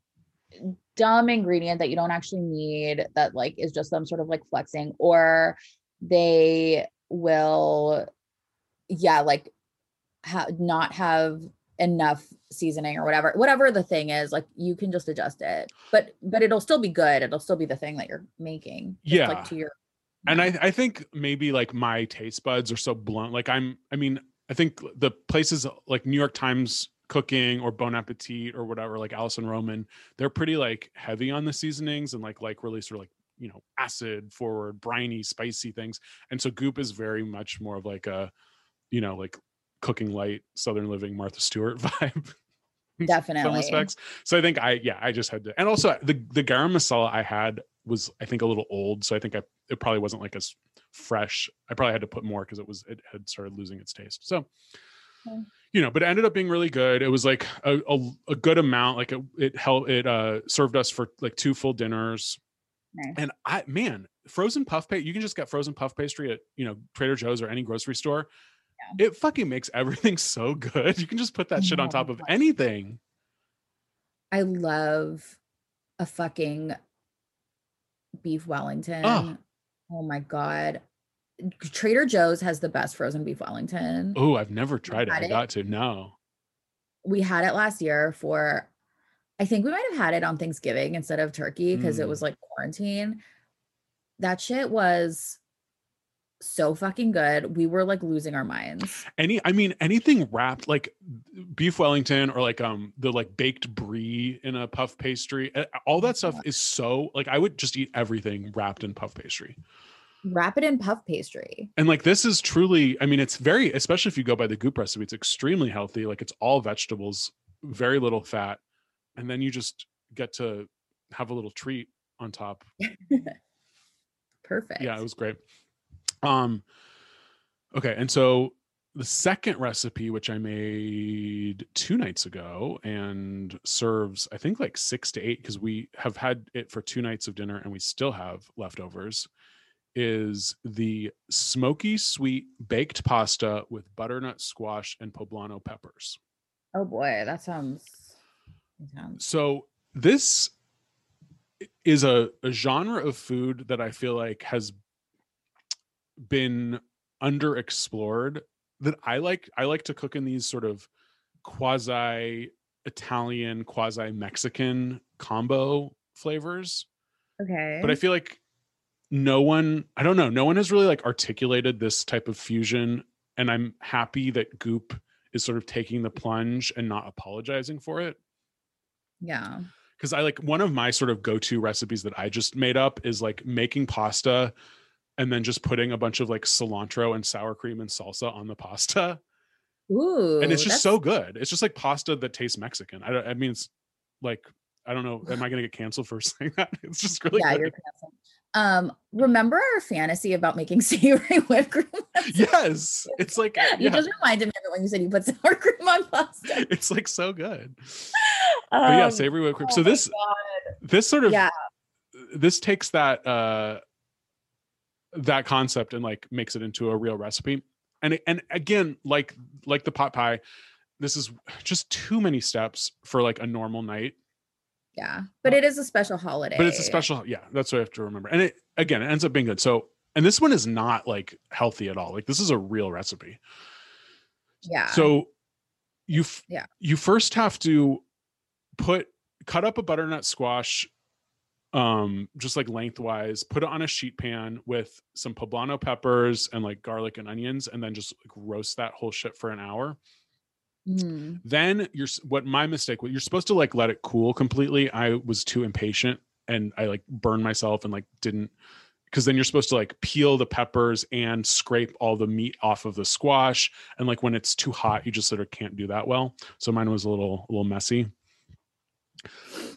dumb ingredient that you don't actually need that like is just some sort of like flexing, or they will, yeah, like ha- not have enough seasoning or whatever whatever the thing is like you can just adjust it. But but it'll still be good. It'll still be the thing that you're making Yeah. like to your and I, mm-hmm. I think maybe like my taste buds are so blunt. Like i'm i mean i think the places like new york times cooking or bon appetit or whatever like alison roman they're pretty like heavy on the seasonings and like like really sort of like you know acid forward briny spicy things. And so goop is very much more of like a you know like cooking light southern living martha stewart vibe Definitely. respects. So i think i yeah i just had to and also the the garam masala i had was i think a little old. So i think i it probably wasn't like as fresh. I probably had to put more because it was it had started losing its taste. So Okay. you know but it ended up being really good. It was like a, a, a good amount. Like it it helped it uh served us for like two full dinners Nice. and i man frozen puff pastry you can just get frozen puff pastry at you know trader joe's or any grocery store it fucking makes everything so good you can just put that shit on top of anything I love a fucking beef Wellington. Oh, my god. Trader Joe's has the best frozen beef Wellington. oh i've never tried it had i got to no We had it last year for I think we might have had it on Thanksgiving instead of turkey because it Mm. was like quarantine. That shit was so fucking good. We were like losing our minds. any i mean anything wrapped like beef wellington or like um the like baked brie in a puff pastry all that stuff is so like i would just eat everything wrapped in puff pastry Wrap it in puff pastry. and like this is truly i mean it's very especially if you go by the goop recipe it's extremely healthy like it's all vegetables very little fat and then you just get to have a little treat on top Perfect. yeah it was great um okay and so the second recipe which i made two nights ago and serves i think like six to eight because we have had it for two nights of dinner and we still have leftovers is the smoky sweet baked pasta with butternut squash and poblano peppers Oh boy, that sounds. So this is a, a genre of food that I feel like has been underexplored that I like I like to cook in these sort of quasi Italian, quasi Mexican combo flavors. Okay. But I feel like no one, I don't know, no one has really like articulated this type of fusion. And I'm happy that Goop is sort of taking the plunge and not apologizing for it yeah. because I like one of my sort of go-to recipes that I just made up is like making pasta and then just putting a bunch of like cilantro and sour cream and salsa on the pasta. Ooh. and it's just that's- so good. It's just like pasta that tastes Mexican. I don't I mean it's like I don't know. Am I gonna get canceled for saying that? It's just really yeah, good. you're canceled. Um, remember our fantasy about making savory whipped cream? Yes. It's like You just reminded me of it when you said you put sour cream on pasta. it's like so good. But yeah, Um, savory whipped cream. oh So this God. this sort of yeah, this takes that uh that concept and like makes it into a real recipe and and again like like the pot pie this is just too many steps for like a normal night yeah, but it is a special holiday. but it's a special yeah that's what i have to remember and it again it ends up being good so and this one is not like healthy at all like this is a real recipe Yeah. so you f- Yeah. you first have to put cut up a butternut squash um just like lengthwise put it on a sheet pan with some poblano peppers and like garlic and onions and then just like roast that whole shit for an hour Mm, then you're what my mistake you're supposed to like let it cool completely. I was too impatient and i like burned myself and like didn't because then you're supposed to like peel the peppers and scrape all the meat off of the squash. And like when it's too hot you just sort of can't do that well. So mine was a little a little messy.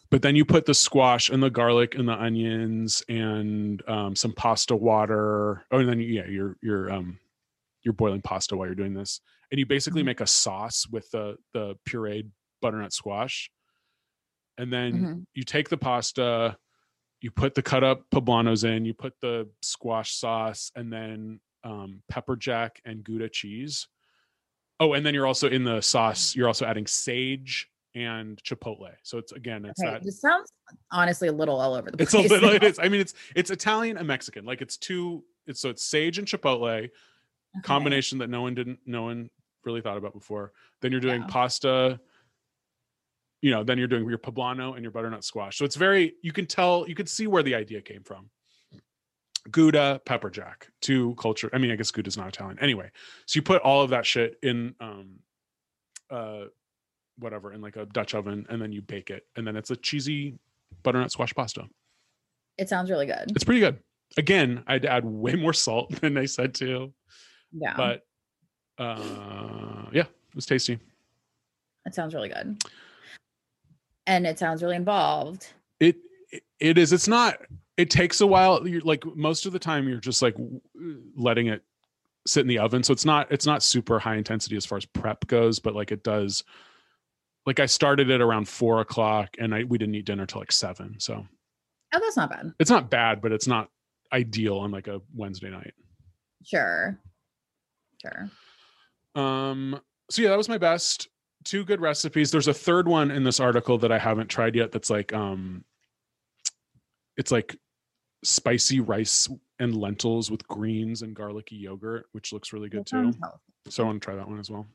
But then you put the squash and the garlic and the onions and um, some pasta water. Oh, and then yeah, you're you're um, you're boiling pasta while you're doing this, and you basically Mhm. make a sauce with the the pureed butternut squash, and then Mhm. you take the pasta, you put the cut up poblanos in, you put the squash sauce, and then um, pepper jack and Gouda cheese. Oh, and then you're also in the sauce. You're also adding sage and chipotle. So it's again, it's Okay, that. this sounds honestly a little all over the It's a place. little. it is I mean, it's it's Italian and Mexican. Like it's two. It's so it's sage and chipotle Okay. combination that no one didn't. No one really thought about before. Then you're doing Yeah. pasta. You know, then you're doing your poblano and your butternut squash. So it's very. You can tell. You can see where the idea came from. Gouda, pepper jack, two culture. I mean, I guess Gouda's not Italian. Anyway, so you put all of that shit in, um, uh, whatever, in like a Dutch oven, and then you bake it, and then it's a cheesy butternut squash pasta. It sounds really good. It's pretty good. Again, I'd add way more salt than I said to, Yeah, but uh, yeah, it was tasty. it sounds really good. And it sounds really involved. It it- is. It's not. It takes a while. You're like most of the time, you're just like letting it sit in the oven. So it's not. It's not super high intensity as far as prep goes, but like it does. Like I started it around four o'clock, and I we didn't eat dinner till like seven. So Oh, that's not bad. it's not bad, but it's not ideal on like a Wednesday night. Sure. Sure. Um, so yeah, that was my best. Two good recipes. There's a third one in this article that I haven't tried yet. That's like um, it's like spicy rice and lentils with greens and garlicky yogurt, which looks really good too. So I want to try that one as well.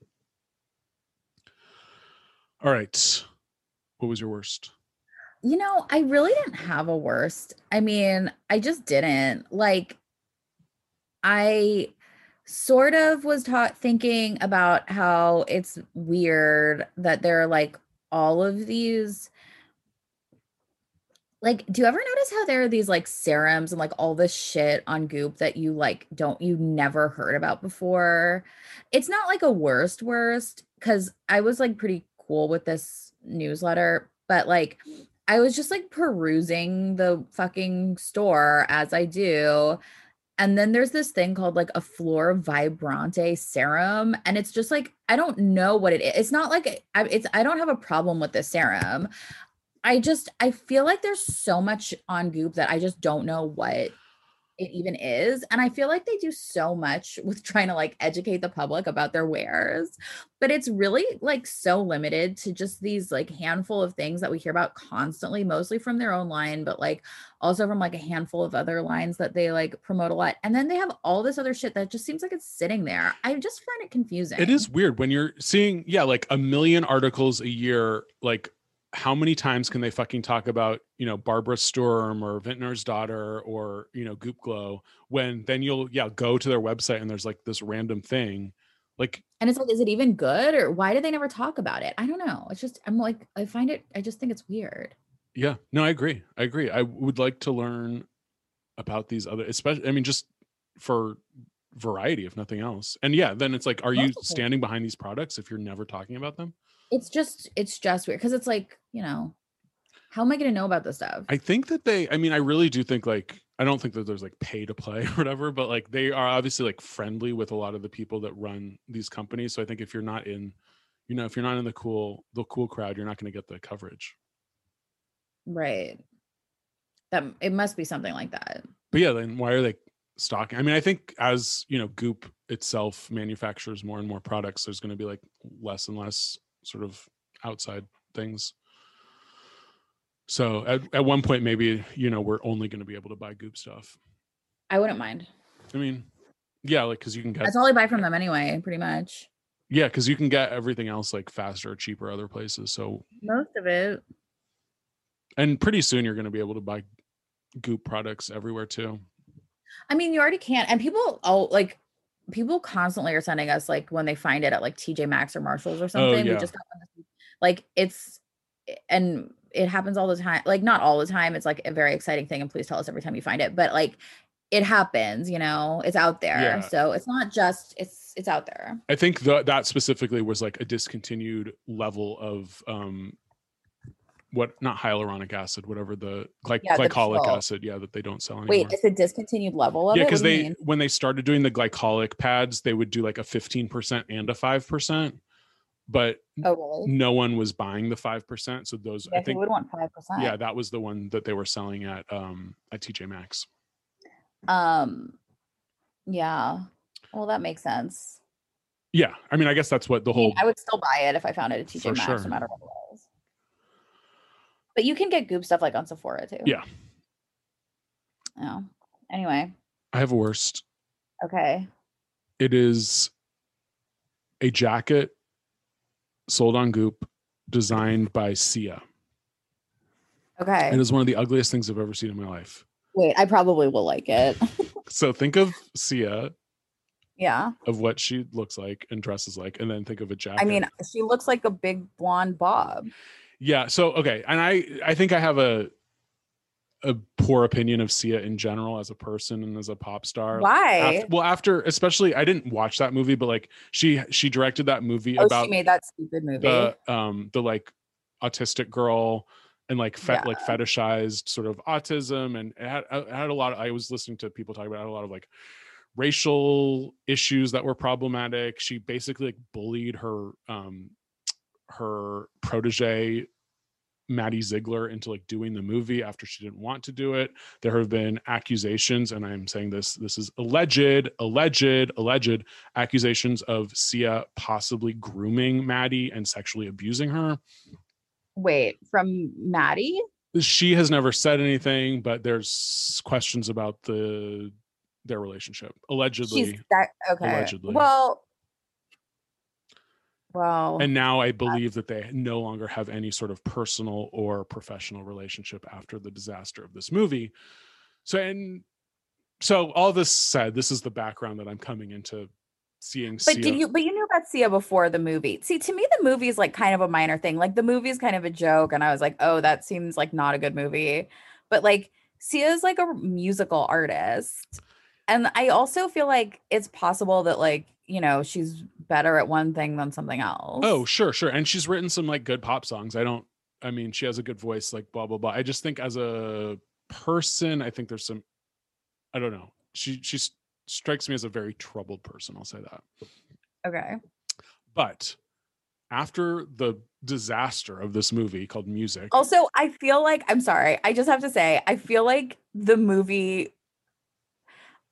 All right, what was your worst? You know, I really didn't have a worst. I mean, I just didn't. Like, I sort of was taught thinking about how it's weird that there are like all of these. Like, do you ever notice how there are these like serums and like all this shit on Goop that you like don't you never heard about before? It's not like a worst worst because I was like pretty cool with this newsletter, but like I was just like perusing the fucking store as I do. And then there's this thing called like a Flor Vibrante serum. And it's just like, I don't know what it is. It's not like I, it's, I don't have a problem with the serum. I just, I feel like there's so much on Goop that I just don't know what it even is. And I feel like they do so much with trying to like educate the public about their wares, but it's really like so limited to just these like handful of things that we hear about constantly, mostly from their own line, but like also from like a handful of other lines that they like promote a lot. And then they have all this other shit that just seems like it's sitting there. I just find it confusing. It is weird when you're seeing, yeah, like a million articles a year. Like, how many times can they fucking talk about, you know, Barbara Sturm or Vintner's daughter or, you know, Goop Glow when then you'll, yeah, go to their website and there's like this random thing. Like, And it's like, is it even good or why do they never talk about it? I don't know. It's just, I'm like, I find it, I just think it's weird. yeah, no, I agree. I agree. I would like to learn about these other, especially, I mean, just for variety, if nothing else. And yeah, then it's like, are you standing behind these products if you're never talking about them? It's just, it's just weird because it's like, you know, how am I going to know about this stuff? I think that they, I mean, I really do think like, I don't think that there's like pay to play or whatever, but like they are obviously like friendly with a lot of the people that run these companies. So I think if you're not in, you know, if you're not in the cool, the cool crowd, you're not going to get the coverage. right. That it must be something like that. But yeah, then why are they stocking? I mean, I think as, you know, Goop itself manufactures more and more products, there's going to be like less and less sort of outside things. So at, at one point, maybe, you know, we're only going to be able to buy Goop stuff. I wouldn't mind. I mean, yeah, like because you can get That's all I buy from them anyway, pretty much. yeah, because you can get everything else like faster, or cheaper other places. So Most of it. and pretty soon you're going to be able to buy Goop products everywhere too. I mean, you already can't. And people, oh, like, people constantly are sending us, like, when they find it at like TJ Maxx or Marshalls or something. Oh, yeah. We just got like, it's, and it happens all the time. Like, not all the time. It's like a very exciting thing. And please tell us every time you find it. But like, it happens, you know, it's out there. Yeah. So it's not just, it's, it's out there. I think the, that specifically was like a discontinued level of um what not hyaluronic acid, whatever the gly- Yeah, glycolic pill. acid, yeah, that they don't sell anymore. Wait, it's a discontinued level of yeah, it. because do you they when they started doing the glycolic pads, they would do like a 15% and a 5%, but Oh, really? no one was buying the 5%. So those Yeah, I think would want five percent? yeah, that was the one that they were selling at um at TJ Maxx. Um. Yeah. Well, that makes sense. Yeah, I mean, I guess that's what the I, mean, whole I would still buy it if I found it at TJ Maxx, sure. no matter what. But you can get Goop stuff like on Sephora too. Yeah. Yeah. Anyway. I have a worst. Okay. It is a jacket sold on Goop, designed by Sia. Okay. And It is one of the ugliest things I've ever seen in my life. Wait, I probably will like it. So think of Sia, yeah. of what she looks like and dresses like, and then think of a jacket. I mean, she looks like a big blonde bob. Yeah. So okay, and I I think I have a a poor opinion of Sia in general as a person and as a pop star. Why? Af- well, after especially, I didn't watch that movie, but like she she directed that movie oh, about she made that stupid movie. the um the like autistic girl and like fe- like fetishized sort of autism and it had, it had a lot of, i was listening to people talk about a lot of like racial issues that were problematic she basically like bullied her um her protege Maddie Ziegler into like doing the movie after she didn't want to do it. There have been accusations, and I'm saying this, this is alleged, alleged, alleged accusations of Sia possibly grooming Maddie and sexually abusing her. Wait, from Maddie? She has never said anything, but there's questions about the their relationship. Allegedly. She's that okay. Allegedly. Well, well, and now I uh, believe that they no longer have any sort of personal or professional relationship after the disaster of this movie. So and so all this said, this is the background that I'm coming into seeing. but Sia. did you? But you knew about Sia before the movie. See, to me, the movie is like kind of a minor thing. Like the movie is kind of a joke, and I was like, oh, that seems like not a good movie. But like Sia is like a musical artist, and I also feel like it's possible that like you know she's better at one thing than something else. Oh, sure, sure. And she's written some like good pop songs. I don't I mean, she has a good voice, like blah blah blah. I just think as a person, I think there's some I don't know. She she strikes me as a very troubled person, I'll say that. okay. But after the disaster of this movie called Music, Also, I feel like I'm sorry. I just have to say, I feel like the movie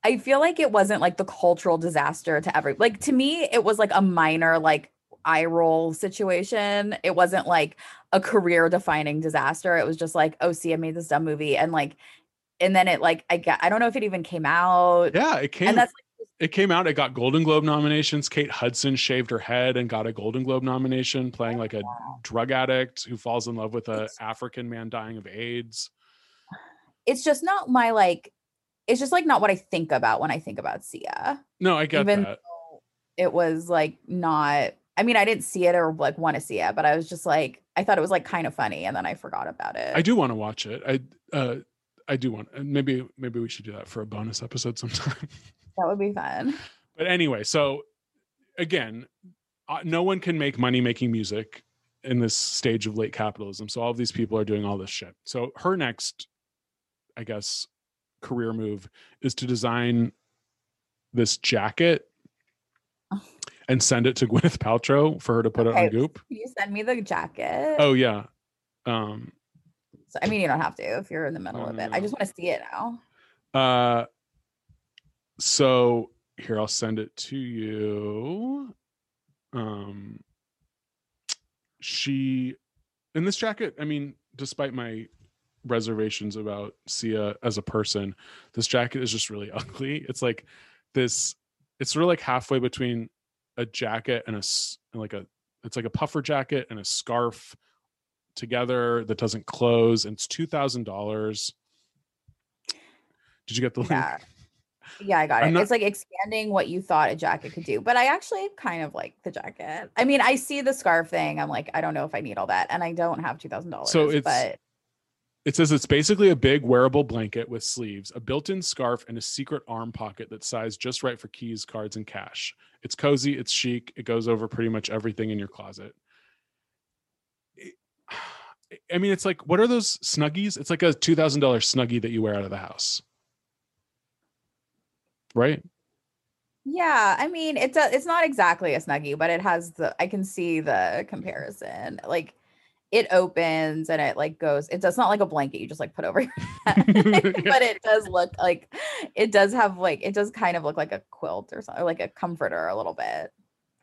I feel like it wasn't like the cultural disaster to every like to me it was like a minor like eye roll situation. It wasn't like a career defining disaster. It was just like, oh, see, I made this dumb movie and like and then it like I get I don't know if it even came out. yeah, it came And that's it came out, it got Golden Globe nominations. Kate Hudson shaved her head and got a Golden Globe nomination playing like a drug addict who falls in love with a African man dying of AIDS. it's just not my like it's just like not what I think about when I think about Sia. No, I get even that. it was like not I mean, I didn't see it or like want to see it, but I was just like, I thought it was like kind of funny, and then I forgot about it. I do want to watch it. I uh I do want and maybe maybe we should do that for a bonus episode sometime. That would be fun. but anyway, so again, uh, no one can make money making music in this stage of late capitalism. So all of these people are doing all this shit. So her next I guess career move is to design this jacket and send it to Gwyneth Paltrow for her to put it on Goop. Can you send me the jacket? Oh yeah. Um So, I mean, you don't have to if you're in the middle of it. I just want to see it now. Uh, so here I'll send it to you. Um, she in this jacket. I mean, despite my reservations about Sia as a person, this jacket is just really ugly. It's like this. It's sort of like halfway between a jacket and a and like a. It's like a puffer jacket and a scarf together that doesn't close. And it's two thousand dollars. Did you get the link? Yeah. Yeah, I got I'm it. not- it's like expanding what you thought a jacket could do. But I actually kind of like the jacket. I mean, I see the scarf thing. I'm like, I don't know if I need all that. And I don't have two thousand dollars. So it's- but It says it's basically a big wearable blanket with sleeves, a built-in scarf, and a secret arm pocket that's sized just right for keys, cards, and cash. It's cozy, it's chic, it goes over pretty much everything in your closet. It- I mean, it's like, what are those snuggies? It's like a two thousand dollar snuggie that you wear out of the house, right? Yeah, I mean, it's a, it's not exactly a snuggie, but it has the I can see the comparison. Like it opens and it like goes. It's, it's not like a blanket you just like put over your head, but it does look like it does have like it does kind of look like a quilt or something, or like a comforter a little bit.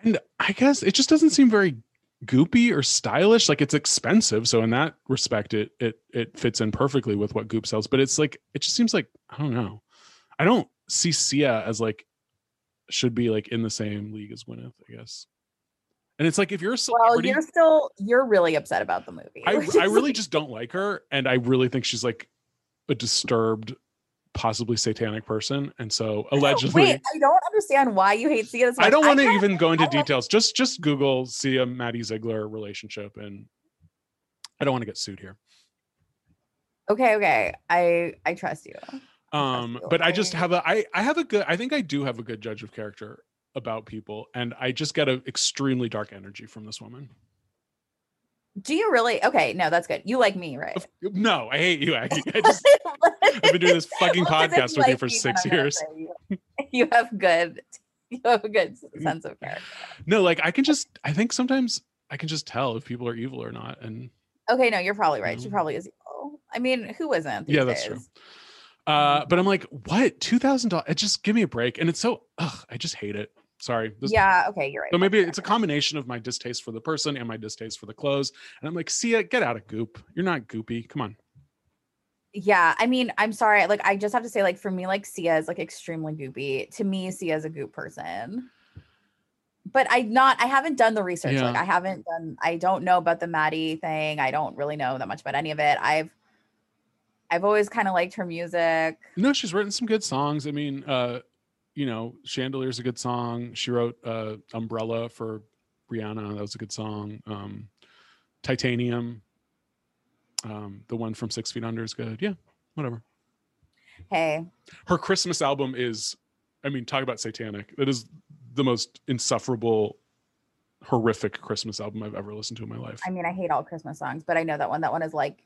And I guess it just doesn't seem very goopy or stylish. Like it's expensive, so in that respect, it it it fits in perfectly with what Goop sells. But it's like it just seems like I don't know. I don't see Sia as like should be like in the same league as Gwyneth, I guess. And it's like if you're a celebrity, well, you're still you're really upset about the movie. I, I really just don't like her, and I really think she's like a disturbed, possibly satanic person. And so allegedly, Wait, I don't understand why you hate Sia. I don't want to even go into details. Just just Google Sia Maddie Ziegler relationship, and I don't want to get sued here. Okay, okay, I I trust you. Um, but I just have a I I have a good I think I do have a good judge of character about people, and I just get an extremely dark energy from this woman. Do you really? Okay, no, that's good. You like me, right? No, I hate you, Aggie. I just, I've been doing this fucking podcast with you for six years. You, you have good, you have a good mm. sense of character. No, like I can just, I think sometimes I can just tell if people are evil or not. And okay, no, you're probably right. She probably is evil. I mean, who isn't? Yeah, that's days? true. Uh, mm. but I'm like, what? Two thousand dollars? Uh, just give me a break. And it's so, ugh, I just hate it. Sorry. This, yeah. Okay. You're right. So maybe it's a combination of my distaste for the person and my distaste for the clothes. And I'm like, Sia, get out of goop. You're not goopy. Come on. Yeah. I mean, I'm sorry. Like, I just have to say, like, for me, like, Sia is like extremely goopy. To me, Sia is a goop person. But I not I haven't done the research. Yeah. Like I haven't done I don't know about the Maddie thing. I don't really know that much about any of it. I've I've always kind of liked her music. No, she's written some good songs. I mean, uh, you know, Chandelier's a good song. She wrote uh, Umbrella for Rihanna. That was a good song. Um, Titanium, um, the one from Six Feet Under is good. Yeah, whatever. Hey. Her Christmas album is, I mean, talk about satanic. That is the most insufferable, horrific Christmas album I've ever listened to in my life. I mean, I hate all Christmas songs, but I know that one. That one is like,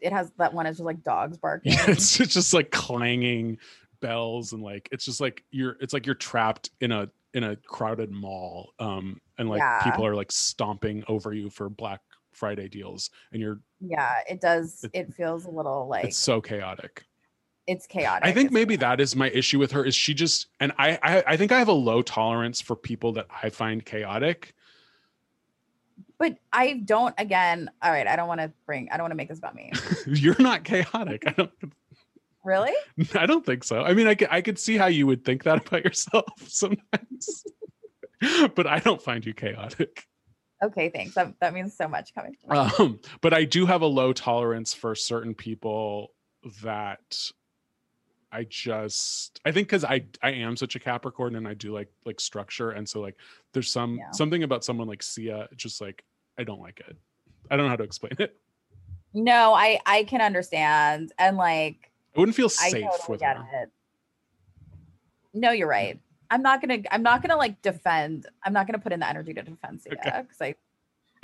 it has that one is just like dogs barking. Yeah, it's just like clanging bells and like it's just like you're it's like you're trapped in a in a crowded mall um and like yeah. people are like stomping over you for black friday deals and you're yeah it does it, it feels a little like it's so chaotic it's chaotic i think maybe that is my issue with her is she just and I, I i think i have a low tolerance for people that i find chaotic but I don't again. All right, I don't want to bring I don't want to make this about me. You're not chaotic. I don't Really? I don't think so. I mean, I could, I could see how you would think that about yourself sometimes, but I don't find you chaotic. Okay, thanks. That, that means so much coming from um, but I do have a low tolerance for certain people that I just I think because I I am such a Capricorn and I do like like structure and so like there's some yeah. something about someone like Sia just like I don't like it. I don't know how to explain it. No, I I can understand and like I wouldn't feel safe totally with her. It. No, you're right. I'm not gonna. I'm not gonna like defend. I'm not gonna put in the energy to defend Sia because okay.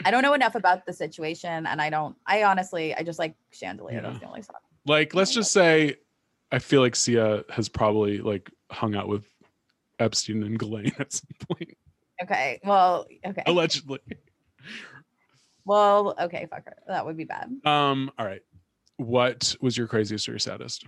I, I don't know enough about the situation, and I don't. I honestly, I just like Chandelier. Yeah. That's the only song. Like, let's just say, I feel like Sia has probably like hung out with Epstein and Ghislaine at some point. Okay. Well. Okay. Allegedly. Well. Okay. Fuck her. That would be bad. Um. All right what was your craziest or your saddest?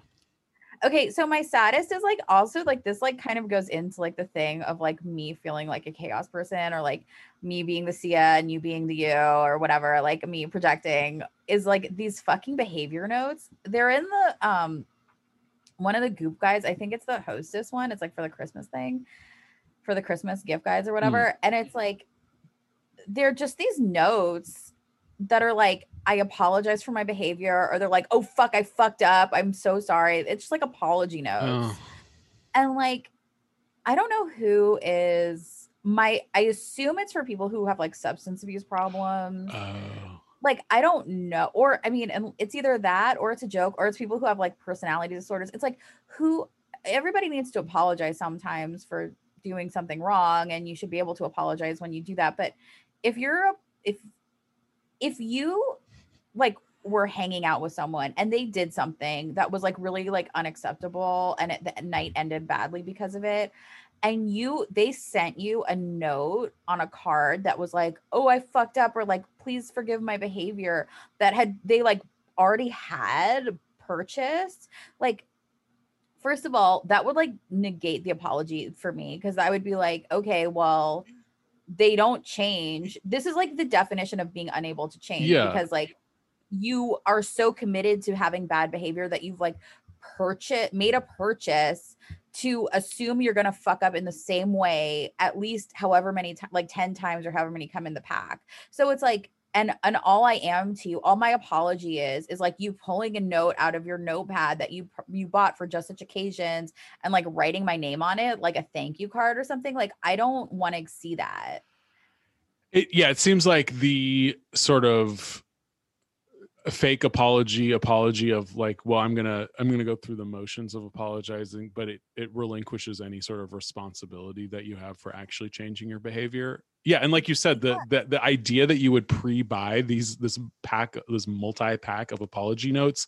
Okay, so my saddest is like also like this like kind of goes into like the thing of like me feeling like a chaos person or like me being the Sia and you being the you or whatever, like me projecting is like these fucking behavior notes. They're in the um one of the goop guys, I think it's the hostess one. It's like for the Christmas thing, for the Christmas gift guides or whatever. Mm. And it's like they're just these notes that are like I apologize for my behavior, or they're like, oh, fuck, I fucked up. I'm so sorry. It's just like apology notes. Oh. And like, I don't know who is my, I assume it's for people who have like substance abuse problems. Oh. Like, I don't know. Or, I mean, and it's either that or it's a joke, or it's people who have like personality disorders. It's like, who, everybody needs to apologize sometimes for doing something wrong, and you should be able to apologize when you do that. But if you're, a, if, if you like were hanging out with someone and they did something that was like really like unacceptable and it, the night ended badly because of it and you they sent you a note on a card that was like oh i fucked up or like please forgive my behavior that had they like already had purchased like first of all that would like negate the apology for me because i would be like okay well they don't change this is like the definition of being unable to change Yeah. because like you are so committed to having bad behavior that you've like purchase made a purchase to assume you're going to fuck up in the same way at least however many times like 10 times or however many come in the pack so it's like and and all i am to you all my apology is is like you pulling a note out of your notepad that you you bought for just such occasions and like writing my name on it like a thank you card or something like i don't want to see that. It, yeah, it seems like the sort of fake apology apology of like well i'm gonna i'm gonna go through the motions of apologizing but it it relinquishes any sort of responsibility that you have for actually changing your behavior. Yeah and like you said the the, the idea that you would pre-buy these this pack this multi-pack of apology notes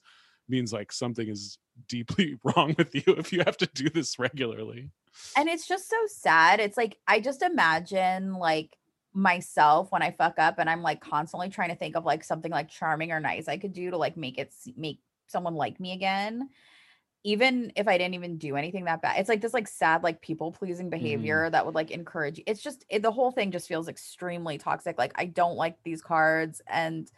means like something is deeply wrong with you if you have to do this regularly. And it's just so sad. It's like i just imagine like myself when i fuck up and i'm like constantly trying to think of like something like charming or nice i could do to like make it make someone like me again even if i didn't even do anything that bad. It's like this like sad like people pleasing mm-hmm. behavior that would like encourage it's just it, the whole thing just feels extremely toxic like i don't like these cards and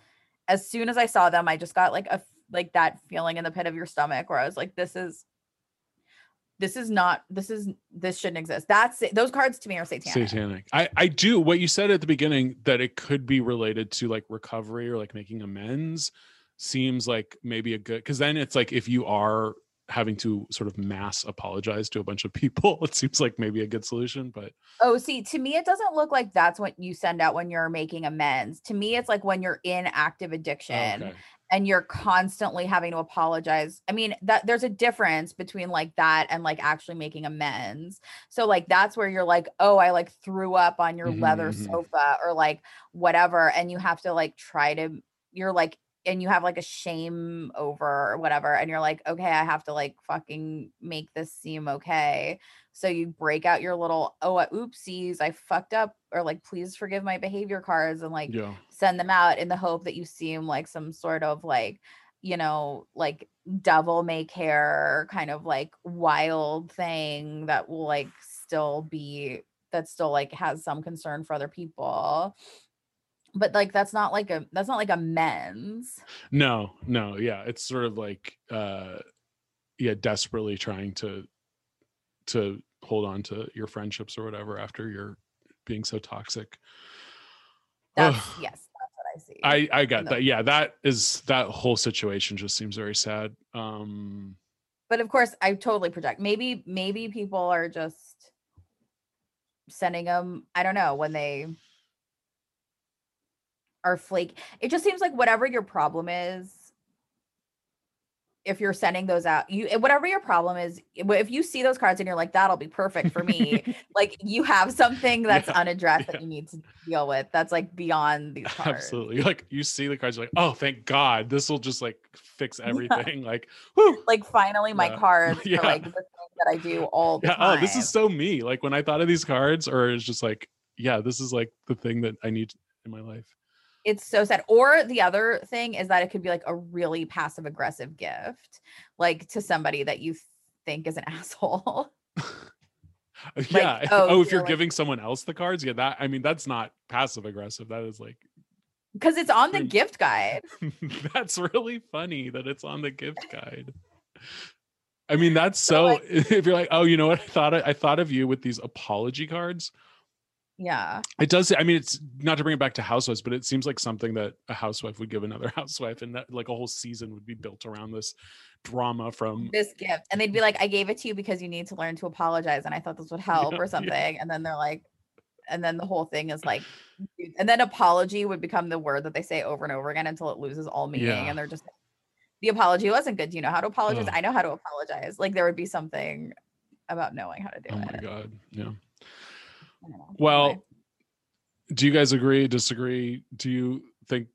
as soon as i saw them i just got like a like that feeling in the pit of your stomach where i was like this is this is not this is this shouldn't exist that's it. those cards to me are satanic, satanic i i do what you said at the beginning that it could be related to like recovery or like making amends seems like maybe a good because then it's like if you are having to sort of mass apologize to a bunch of people it seems like maybe a good solution but oh see to me it doesn't look like that's what you send out when you're making amends to me it's like when you're in active addiction okay. And you're constantly having to apologize. I mean that there's a difference between like that and like actually making amends. So like that's where you're like oh i like threw up on your leather Mhm, mhm. sofa or like whatever and you have to like try to you're like and you have like a shame over or whatever and you're like okay i have to like fucking make this seem okay so you break out your little oh uh, oopsies i fucked up or like please forgive my behavior cards and like yeah. send them out in the hope that you seem like some sort of like you know like devil may care kind of like wild thing that will like still be that still like has some concern for other people. But like that's not like a that's not like a men's. No no yeah it's sort of like uh yeah desperately trying to to hold on to your friendships or whatever after you're being so toxic that's Ugh. yes that's what i see I I got that. Yeah, that is that whole situation just seems very sad. Um but of course i totally project maybe maybe people are just sending them i don't know when they are flake it just seems like whatever your problem is if you're sending those out you eh, whatever your problem is eh, if you see those cards and you're like that'll be perfect for me like you have something that's Yeah, unaddressed yeah. that you need to deal with that's like beyond these cards absolutely. Like you see the cards, you're like, oh thank God, this will just like fix everything. Like, whoo. like finally my Yeah. cards Yeah. for like the thing that i do all the Yeah, time oh, this is so me. Like when I thought of these cards, or it's just like, yeah, this is like the thing that I need in my life. It's so sad. Or the other thing is that it could be like a really passive aggressive gift, like to somebody that you think is an asshole. Uh, yeah. oh, oh, if you're you're like- giving someone else the cards, yeah, that I mean that's not passive aggressive. That is like Because it's on the gift guide. that's really funny that it's on the gift guide. I mean, that's So, so. like- if you're like, oh, you know what? I thought I thought of you with these apology cards. Yeah. It does. I mean, it's not to bring it back to housewives, but it seems like something that a housewife would give another housewife, and that like a whole season would be built around this drama from. This gift. And they'd be like, I gave it to you because you need to learn to apologize. And I thought this would help Yeah, or yeah. something. And then they're like, and then the whole thing is like, and then apology would become the word that they say over and over again until it loses all meaning. Yeah. And they're just, the apology wasn't good. Do you know how to apologize? Ugh. I know how to apologize. Like there would be something about knowing how to do oh it. Oh my god! Yeah. I don't know. Well, do you guys agree? Disagree? Do you think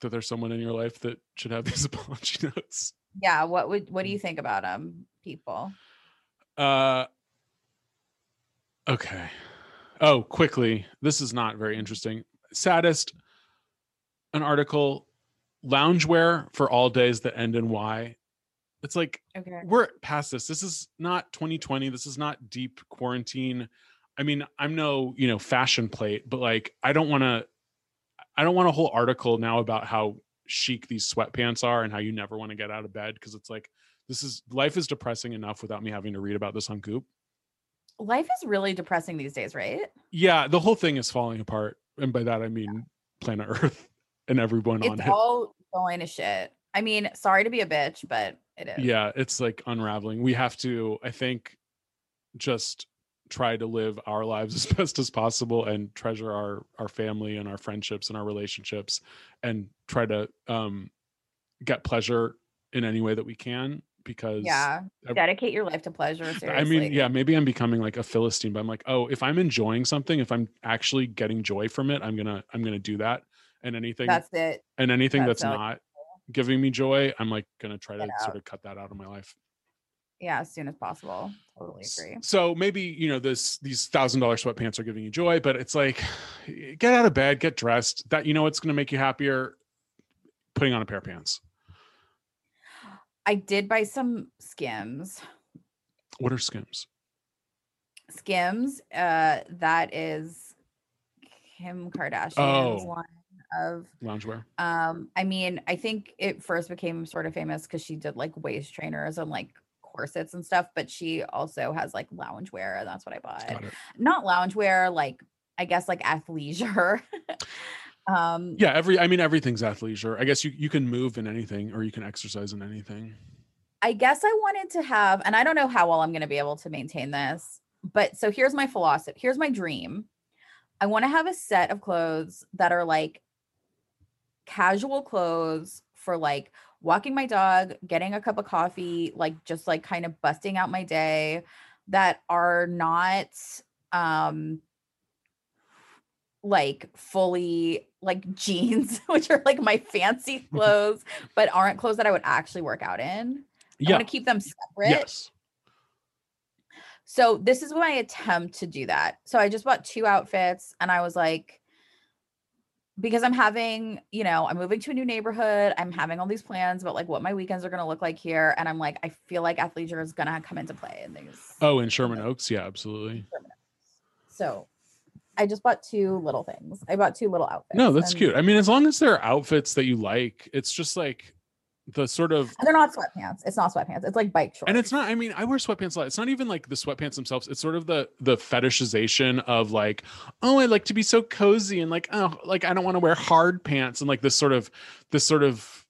that there's someone in your life that should have these apology notes. Yeah. What would what do you think about them, people? Uh okay. Oh, quickly. This is not very interesting. Saddest an article loungewear for all days that end in Y. It's like Okay. we're past this. This is not 2020. This is not deep quarantine. I mean, I'm no, you know, fashion plate, but like I don't want to I don't want a whole article now about how chic these sweatpants are and how you never want to get out of bed because it's like this is life is depressing enough without me having to read about this on Goop. Life is really depressing these days, right? Yeah, the whole thing is falling apart. And by that I mean planet Earth and everyone on It's it. all going to shit. I mean, sorry to be a bitch, but it is. yeah it's like unraveling we have to i think just try to live our lives as best as possible and treasure our our family and our friendships and our relationships and try to um get pleasure in any way that we can because Yeah. I- Dedicate your life to pleasure. Seriously. I mean, yeah, maybe I'm becoming like a philistine, but I'm like, oh, if I'm enjoying something, if I'm actually getting joy from it, I'm gonna I'm gonna do that. And anything That's it. and anything that's that's, not giving me joy, I'm like gonna try to sort of cut that out of my life. Yeah, as soon as possible. Totally agree. So maybe you know this these thousand dollar sweatpants are giving you joy, but it's like get out of bed, get dressed. That you know what's going to make you happier. Putting on a pair of pants. I did buy some skims. What are skims? Skims, uh, that is Kim Kardashian's Oh. line of Loungewear. um, I mean, I think it first became sort of famous because she did like waist trainers and like corsets and stuff, but she also has like loungewear, and that's what I bought. Not loungewear, like I guess like athleisure. um Yeah, every I mean everything's athleisure. I guess you you can move in anything or you can exercise in anything. I guess I wanted to have, and I don't know how well I'm going to be able to maintain this, but so here's my philosophy. Here's my dream. I want to have a set of clothes that are like casual clothes for like walking my dog, getting a cup of coffee, like just like kind of busting out my day that are not um like fully like jeans, which are like my fancy clothes, but aren't clothes that I would actually work out in. I Yeah. want to keep them separate. Yes. So this is my attempt to do that. So I just bought two outfits and I was like, because I'm having, you know, I'm moving to a new neighborhood. I'm having all these plans about like what my weekends are going to look like here. And I'm like, I feel like athleisure is going to come into play in these. Oh, in Sherman Oaks, yeah, absolutely. So I just bought two little things. I bought two little outfits. No, that's and- cute. I mean, as long as there are outfits that you like, it's just like the sort of they're not sweatpants. It's not sweatpants. It's like bike shorts. and it's not i mean i wear sweatpants a lot it's not even like the sweatpants themselves it's sort of the the fetishization of like oh i like to be so cozy and like oh like i don't want to wear hard pants and like this sort of this sort of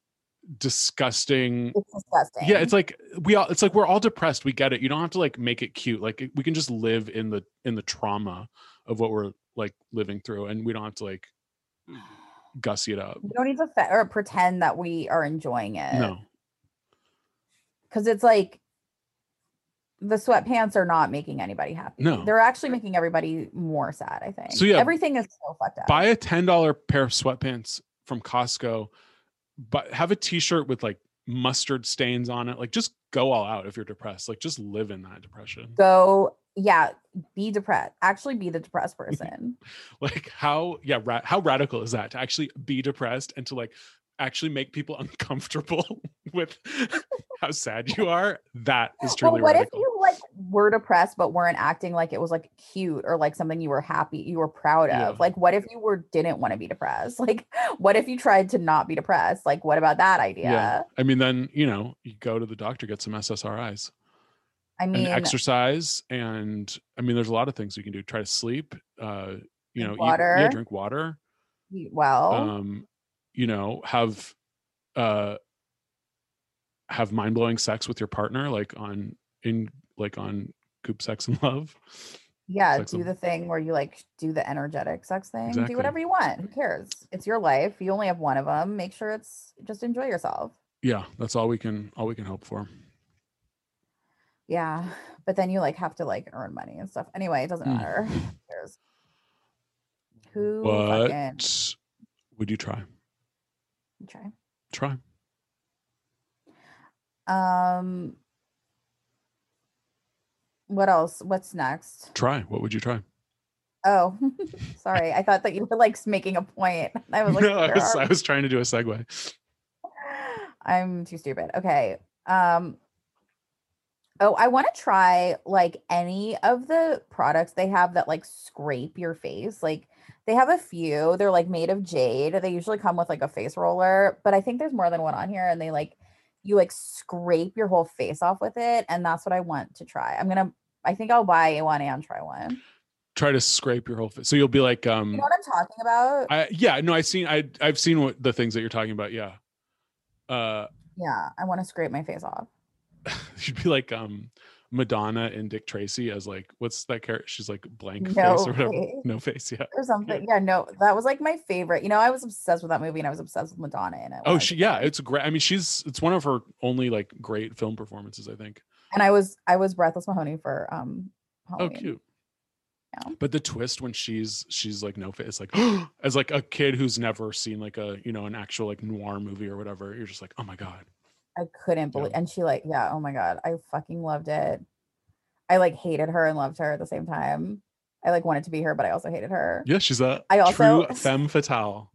disgusting It's disgusting. yeah it's like we all it's like we're all depressed we get it you don't have to like make it cute like we can just live in the in the trauma of what we're like living through and we don't have to like gussy it up we don't need to fe- or pretend that we are enjoying it. no because it's like the sweatpants are not making anybody happy. No. they're actually making everybody more sad. I think. So, yeah, everything is so fucked up. buy a ten dollar pair of sweatpants from Costco, but have a T-shirt with like mustard stains on it. Like, just go all out if you're depressed. Like, just live in that depression. Go, yeah, be depressed. Actually, be the depressed person. Like, how yeah, ra- how radical is that to actually be depressed and to like actually make people uncomfortable with how sad you are? That is well, truly what if you like were depressed but weren't acting like it was like cute or like something you were happy, you were proud of? Yeah. Like, what if you were didn't want to be depressed? Like, what if you tried to not be depressed? Like, what about that idea? yeah, I mean, then you know, you go to the doctor, get some SSRIs. I mean, and exercise and i mean there's a lot of things you can do try to sleep uh you know Drink eat- yeah water. drink water eat well. um you know have uh have mind-blowing sex with your partner like on in like on goop sex and love Yeah, like do the- the thing where you like do the energetic sex thing. Exactly. Do whatever you want. Who cares? It's your life. You only have one of them. Make sure it's just enjoy yourself. yeah that's all we can all we can hope for Yeah, but then you like have to like earn money and stuff. Anyway, it doesn't Hmm. matter. Who? Who what fucking would you try Try. Try. Um. What else? What's next? Try. What would you try? Oh, sorry. I thought that you were like making a point. I was like, no, I was, I was trying to do a segue. I'm too stupid. Okay. Um Oh, I want to try like any of the products they have that like scrape your face. Like they have a few. They're like made of jade. They usually come with like a face roller, but I think there's more than one on here and they like you like scrape your whole face off with it and that's what I want to try. I'm going to I think I'll buy one and try one. Try to scrape your whole face. So you'll be like, um, You know what I'm talking about? I yeah, no, I've seen I I've seen what the things that you're talking about. Yeah. Uh, yeah, I want to scrape my face off. you'd be like um Madonna and Dick Tracy as like what's that character? She's like blank No face or whatever. face. No face. Yeah. Or something. Yeah, no, that was like my favorite. You know, I was obsessed with that movie and I was obsessed with Madonna in it. Oh, she yeah, it's great. I mean, she's it's one of her only like great film performances. I think. and I was I was Breathless Mahoney for um Oh, cute. Yeah. But the twist when she's she's like no face, like as like a kid who's never seen like a you know an actual like noir movie or whatever, you're just like, oh my god. I couldn't believe and she like, yeah, oh my god, I fucking loved it. I like hated her and loved her at the same time. I like wanted to be her, but I also hated her. Yeah, she's a I also- true femme fatale.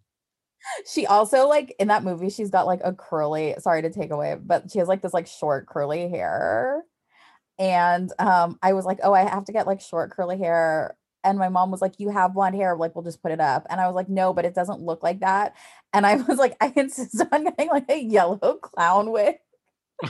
She also like in that movie, she's got like a curly, sorry to take away, but she has like this like short curly hair. And um, I was like, oh, I have to get like short curly hair. And my mom was like, you have blonde hair, like we'll just put it up. And I was like, no, but it doesn't look like that. And I was like, I insist on getting like a yellow clown wig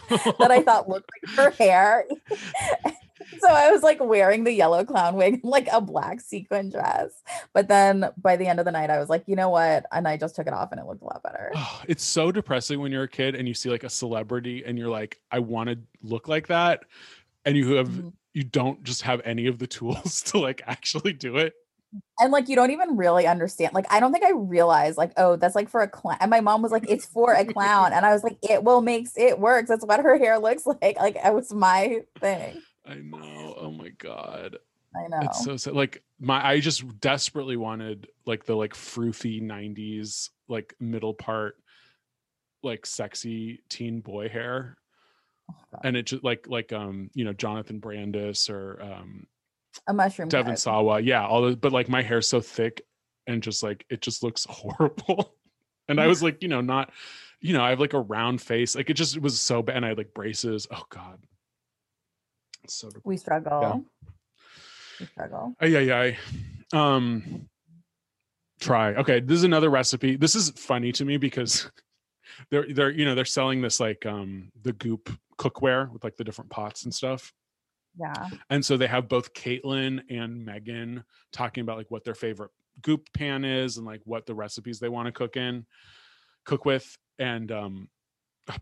that I thought looked like her hair. so I was like wearing the yellow clown wig, like a black sequin dress. But then by the end of the night, I was like, you know what? And I just took it off and it looked a lot better. Oh, it's so depressing when you're a kid and you see like a celebrity and you're like, I want to look like that. And you have Mhm. You don't just have any of the tools to like actually do it. And like, you don't even really understand. Like, I don't think I realized, like, oh, that's like for a clown. And my mom was like, it's for a clown. And I was like, it will makes it works. That's what her hair looks like. Like, it was my thing. I know. Oh my god. I know. It's so sad. Like my I just desperately wanted like the like froofy 90s like middle part like sexy teen boy hair. Oh, And it just like like um you know Jonathan Brandis or um a mushroom. Devon head. Sawa. Yeah, all those but like my hair's so thick and just like it just looks horrible. and I was like, you know, not you know, I have like a round face. Like it just was so bad. And I had like braces. Oh god. It's so. We struggle. We struggle. Oh, yeah, yeah. Um, try. Okay, this is another recipe. This is funny to me because they're they're you know they're selling this like um the Goop cookware with like the different pots and stuff, Yeah. and so they have both Caitlin and Megan talking about like what their favorite Goop pan is and like what the recipes they want to cook in, cook with, and um,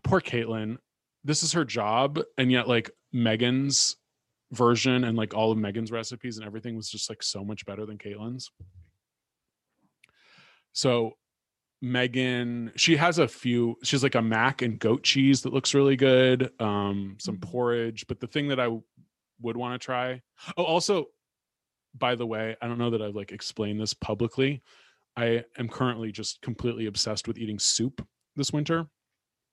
poor Caitlin. This is her job, and yet like Megan's version and like all of Megan's recipes and everything was just like so much better than Caitlin's. So Megan, she has a few, she's like a mac and goat cheese that looks really good, um, some Mhm. porridge. But the thing that I would want to try, oh, also, by the way, I don't know that I've like explained this publicly. I am currently just completely obsessed with eating soup this winter.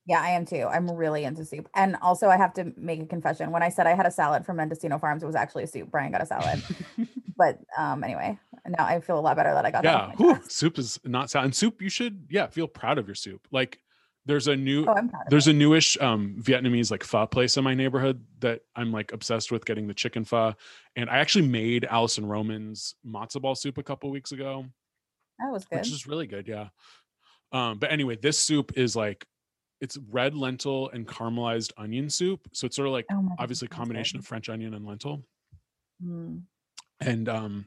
Yeah, I am too. I'm really into soup. And also, I have to make a confession. When I said I had a salad from Mendocino Farms, it was actually a soup. Brian got a salad. but um, anyway, now I feel a lot better that I got that. yeah, whew, chest. soup is not salad. And soup, you should, yeah, feel proud of your soup. Like there's a new, Oh, I'm proud of there's a newish um Vietnamese like pho place in my neighborhood that I'm like obsessed with getting the chicken pho. And I actually made Alison Roman's matzo ball soup a couple weeks ago, That was good. which is really good. Yeah. Um, but anyway, this soup is like it's red lentil and caramelized onion soup. So it's sort of like Oh obviously combination of French onion and lentil. Mm. and um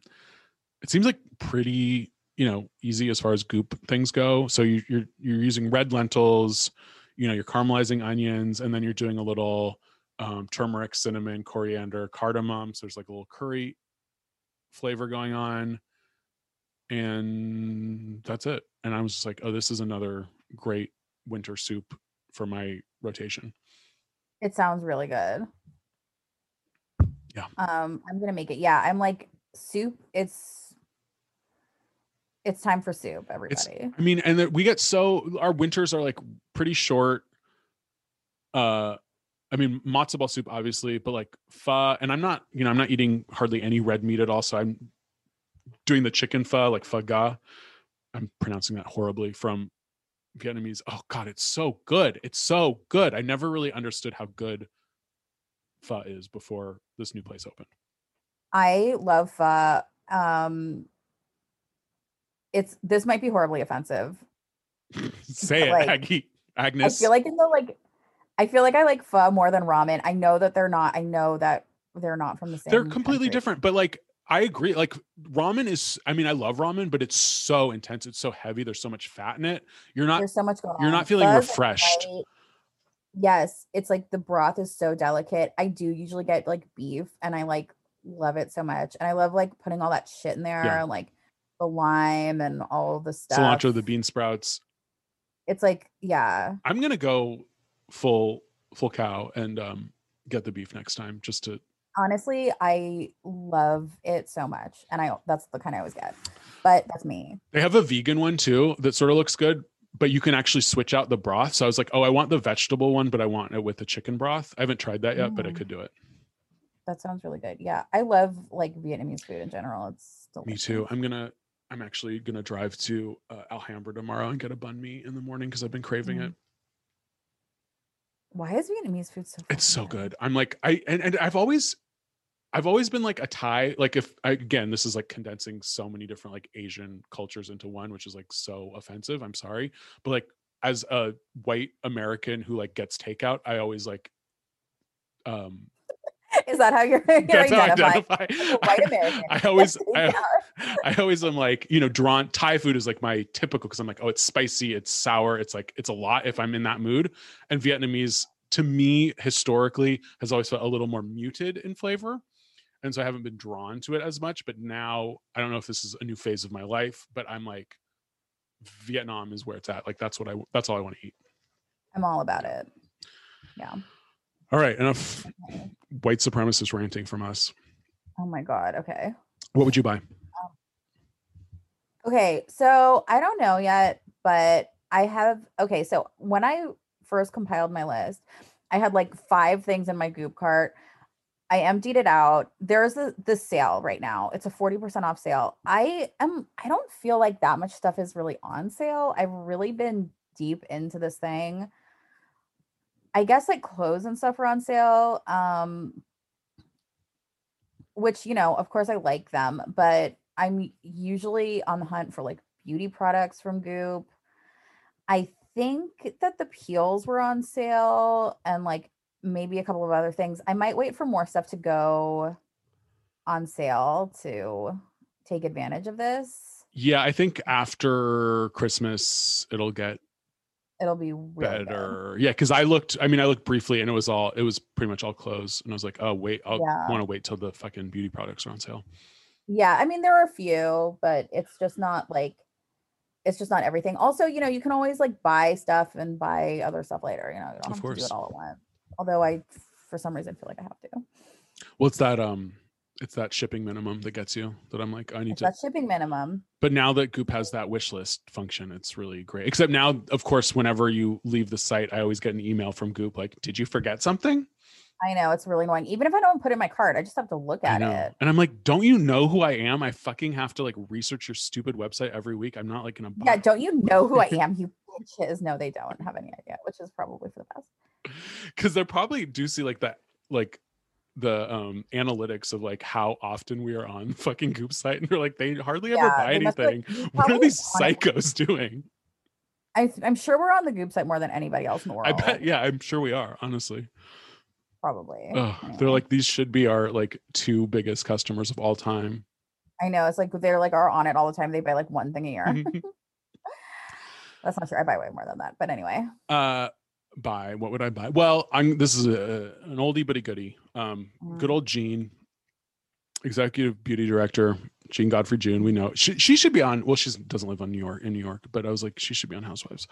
it seems like pretty you know easy as far as goop things go so you, you're you're using red lentils you know you're caramelizing onions and then you're doing a little um, turmeric cinnamon coriander cardamom so there's like a little curry flavor going on and that's it and i was just like oh this is another great winter soup for my rotation It sounds really good. Yeah. Um, I'm gonna make it. Yeah, I'm like soup. It's It's time for soup, everybody. I mean, and we get so our winters are like pretty short. Uh, I mean, matzo ball soup, obviously, but like pho, and I'm not, you know, I'm not eating hardly any red meat at all. So I'm doing the chicken pho, like pho ga. I'm pronouncing that horribly from Vietnamese. Oh God, it's so good. It's so good. I never really understood how good pho is before this new place opened. I love pho. Um, it's this might be horribly offensive. Say it, Like, Aggie. I feel like in the like, I feel like I like pho more than ramen. I know that they're not. I know that they're not from the same. they're completely country. different but like i agree like ramen is i mean i love ramen but it's so intense it's so heavy there's so much fat in it you're not There's so much going on. you're not feeling like, refreshed. Yes, it's like the broth is so delicate. I do usually get like beef, and I like love it so much. And I love like putting all that shit in there, Yeah. and like the lime and all the stuff. cilantro the bean sprouts It's like yeah, i'm gonna go full full cow and um get the beef next time just to honestly, I love it so much, and I that's the kind I always get. But that's me. they have a vegan one too that sort of looks good but you can actually switch out the broth so i was like oh i want the vegetable one but i want it with the chicken broth i haven't tried that yet but i Mm. could do it That sounds really good. Yeah, I love like Vietnamese food in general. It's delicious. me too i'm gonna i'm actually gonna drive to uh, alhambra tomorrow and get a banh mi in the morning because i've been craving Mm. it Why is Vietnamese food so? It's so good. I'm like I and, and I've always I've always been like a Thai. Like if I, again, this is like condensing so many different like Asian cultures into one, which is like so offensive. I'm sorry, but like as a white American who like gets takeout, I always like um Is that how you're, you're that's how I identifying? identify. White American. I always I, I always am like you know drawn Thai food is like my typical because I'm like oh it's spicy it's sour it's like it's a lot if I'm in that mood and Vietnamese to me historically has always felt a little more muted in flavor and so I haven't been drawn to it as much but now I don't know if this is a new phase of my life but I'm like Vietnam is where it's at like that's what I that's all I want to eat I'm all about it. Yeah. all right enough white supremacist ranting from us Oh my god. Okay. what would you buy um, Okay, so I don't know yet, but I have okay, so when I first compiled my list, I had like five things in my goop cart. I emptied it out. There's a sale right now. It's a 40% off sale. I am I don't feel like that much stuff is really on sale. I've really been deep into this thing. I guess like clothes and stuff are on sale. Um which you know, of course I like them, but I'm usually on the hunt for like beauty products from Goop. I think that the peels were on sale and like maybe a couple of other things. I might wait for more stuff to go on sale to take advantage of this. yeah I think after Christmas it'll get It'll be really good. better. Yeah, because I looked. I mean, I looked briefly, and it was all. It was pretty much all clothes, and I was like, "Oh, wait, I'll Yeah. want to wait till the fucking beauty products are on sale." Yeah, I mean there are a few, but it's just not like it's just not everything. Also, you know, you can always like buy stuff and buy other stuff later. You know, you don't Of have to do it all at once. Although I, for some reason, feel like I have to. Well, it's that um, it's that shipping minimum that gets you. That I'm like, I need It's to. that shipping minimum. But now that Goop has that wish list function, it's really great. Except now, of course, whenever you leave the site, I always get an email from Goop like, "Did you forget something?" I know it's really annoying. Even if I don't put in my cart, I just have to look at it. and I'm like, "Don't you know who I am? I fucking have to like research your stupid website every week. I'm not like gonna." Yeah, don't you know who I am? You bitches. No, they don't have any idea, which is probably for the best. because they probably do see like that like the um analytics of like how often we are on fucking goop site and they're like they hardly ever Yeah, buy be anything like, what are these on it." psychos doing I, I'm sure we're on the Goop site more than anybody else in the world. i bet yeah i'm sure we are honestly probably. They're like these should be our like two biggest customers of all time I know it's like they're like are on it all the time. They buy like one thing a year. Mm-hmm. That's not true. I buy way more than that. But anyway, uh buy what would i buy well i'm this is a, an oldie but a goodie um good Mm. old jean executive beauty director jean godfrey june we know she, she should be on well she doesn't live on new york in new york but i was like she should be on housewives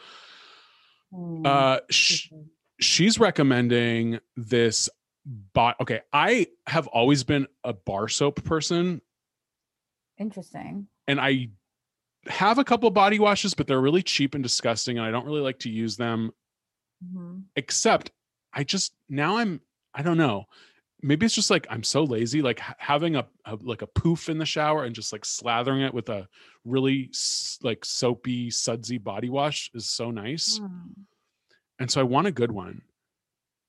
Mm, uh sh- she's recommending this bot okay i have always been a bar soap person interesting. and i have a couple body washes, but they're really cheap and disgusting, and I don't really like to use them. Mhm. Except, I just now I'm I don't know. Maybe it's just like I'm so lazy. Like having a, a like a poof in the shower and just like slathering it with a really s- like soapy sudsy body wash is so nice. Mm. And so I want a good one.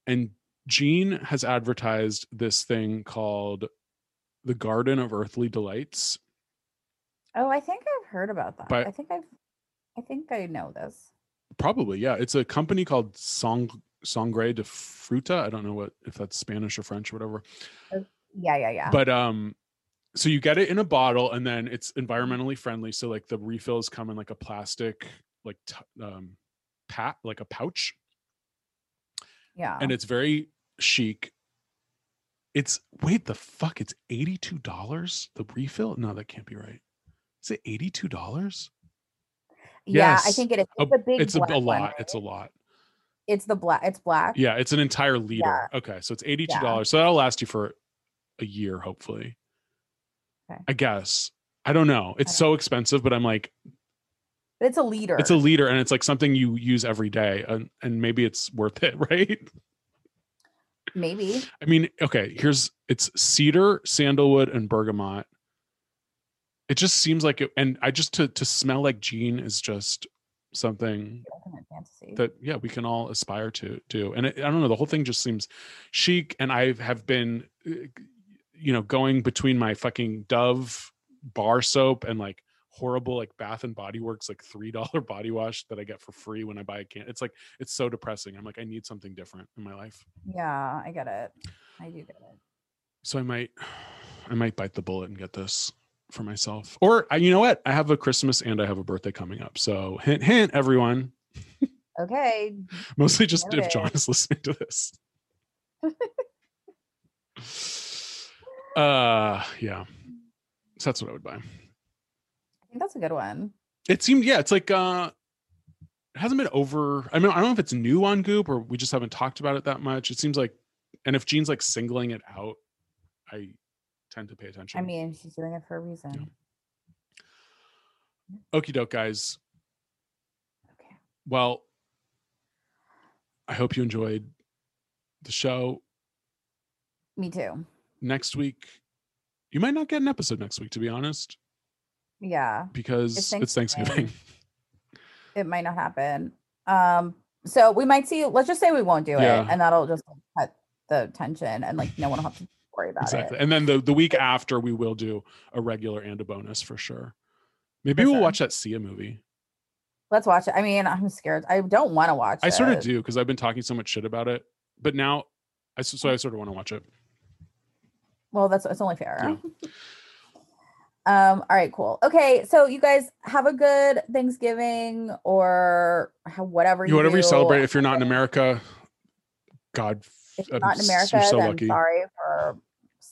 And Jean has advertised this thing called the Garden of Earthly Delights. Oh, I think I've heard about that. But- I think I've I think I know this. Probably, yeah. It's a company called Song Sangre de Fruta. I don't know what if that's Spanish or French or whatever. Yeah, yeah, yeah. But um so you get it in a bottle and then it's environmentally friendly. So like the refills come in like a plastic like t- um pat like a pouch yeah. and it's very chic. It's wait the fuck it's $82 the refill? No, that can't be right. Is it 82? yeah, I think it is. A- It's a big it's a, a one, lot. right? It's a lot. It's the black it's black. Yeah, it's an entire liter. Okay, so it's $82. So that'll last you for a year hopefully. Okay. I guess. I don't know. It's so expensive, but I'm like But it's a liter. it's a liter and it's like something you use every day and, and maybe it's worth it, right? maybe. I mean, okay, here's it's cedar, sandalwood, and bergamot. It just seems like it, and I just to to smell like Jean is just something that yeah we can all aspire to do. And it, I don't know, the whole thing just seems chic. And I have been, uh, you know, going between my fucking Dove bar soap and like horrible like Bath and Body Works like three dollar body wash that I get for free when I buy a can. It's like it's so depressing. I'm like I need something different in my life. yeah, I get it. I do get it. so i might i might bite the bullet and get this for myself. Or I, you know what? I have a christmas and i have a birthday coming up. So hint hint everyone. Okay. mostly just if john is listening to this. Uh yeah. So that's what i would buy. I think that's a good one. it seemed yeah it's like uh it hasn't been over i mean i don't know if it's new on goop or we just haven't talked about it that much. It seems like and if jean's like singling it out. I tend to pay attention I mean, she's doing it for a reason. okie doke guys Okay. well i hope you enjoyed the show Me too. next week you might not get an episode next week to be honest Yeah. because It's it's thanksgiving, It might not happen. Um, so we might see, let's just say we won't do Yeah. it, and that'll just cut the tension and like no one will have to worry about exactly it. and then the, the week after we will do a regular and a bonus for sure maybe For we'll watch that sia movie Let's watch it. I mean, I'm scared. I don't want to watch i it. sort of do because i've been talking so much shit about it but now i so i sort of want to watch it Well, that's it's only fair. Yeah. Um, all right, cool. Okay, so you guys have a good Thanksgiving or whatever you you whatever you celebrate if you're not in america god If I'm you're not in America, so then lucky. sorry for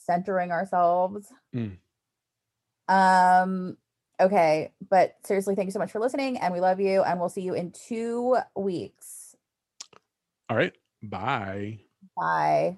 centering ourselves. Mm. Um, okay, but seriously, thank you so much for listening, and we love you, and we'll see you in two weeks. all right bye Bye.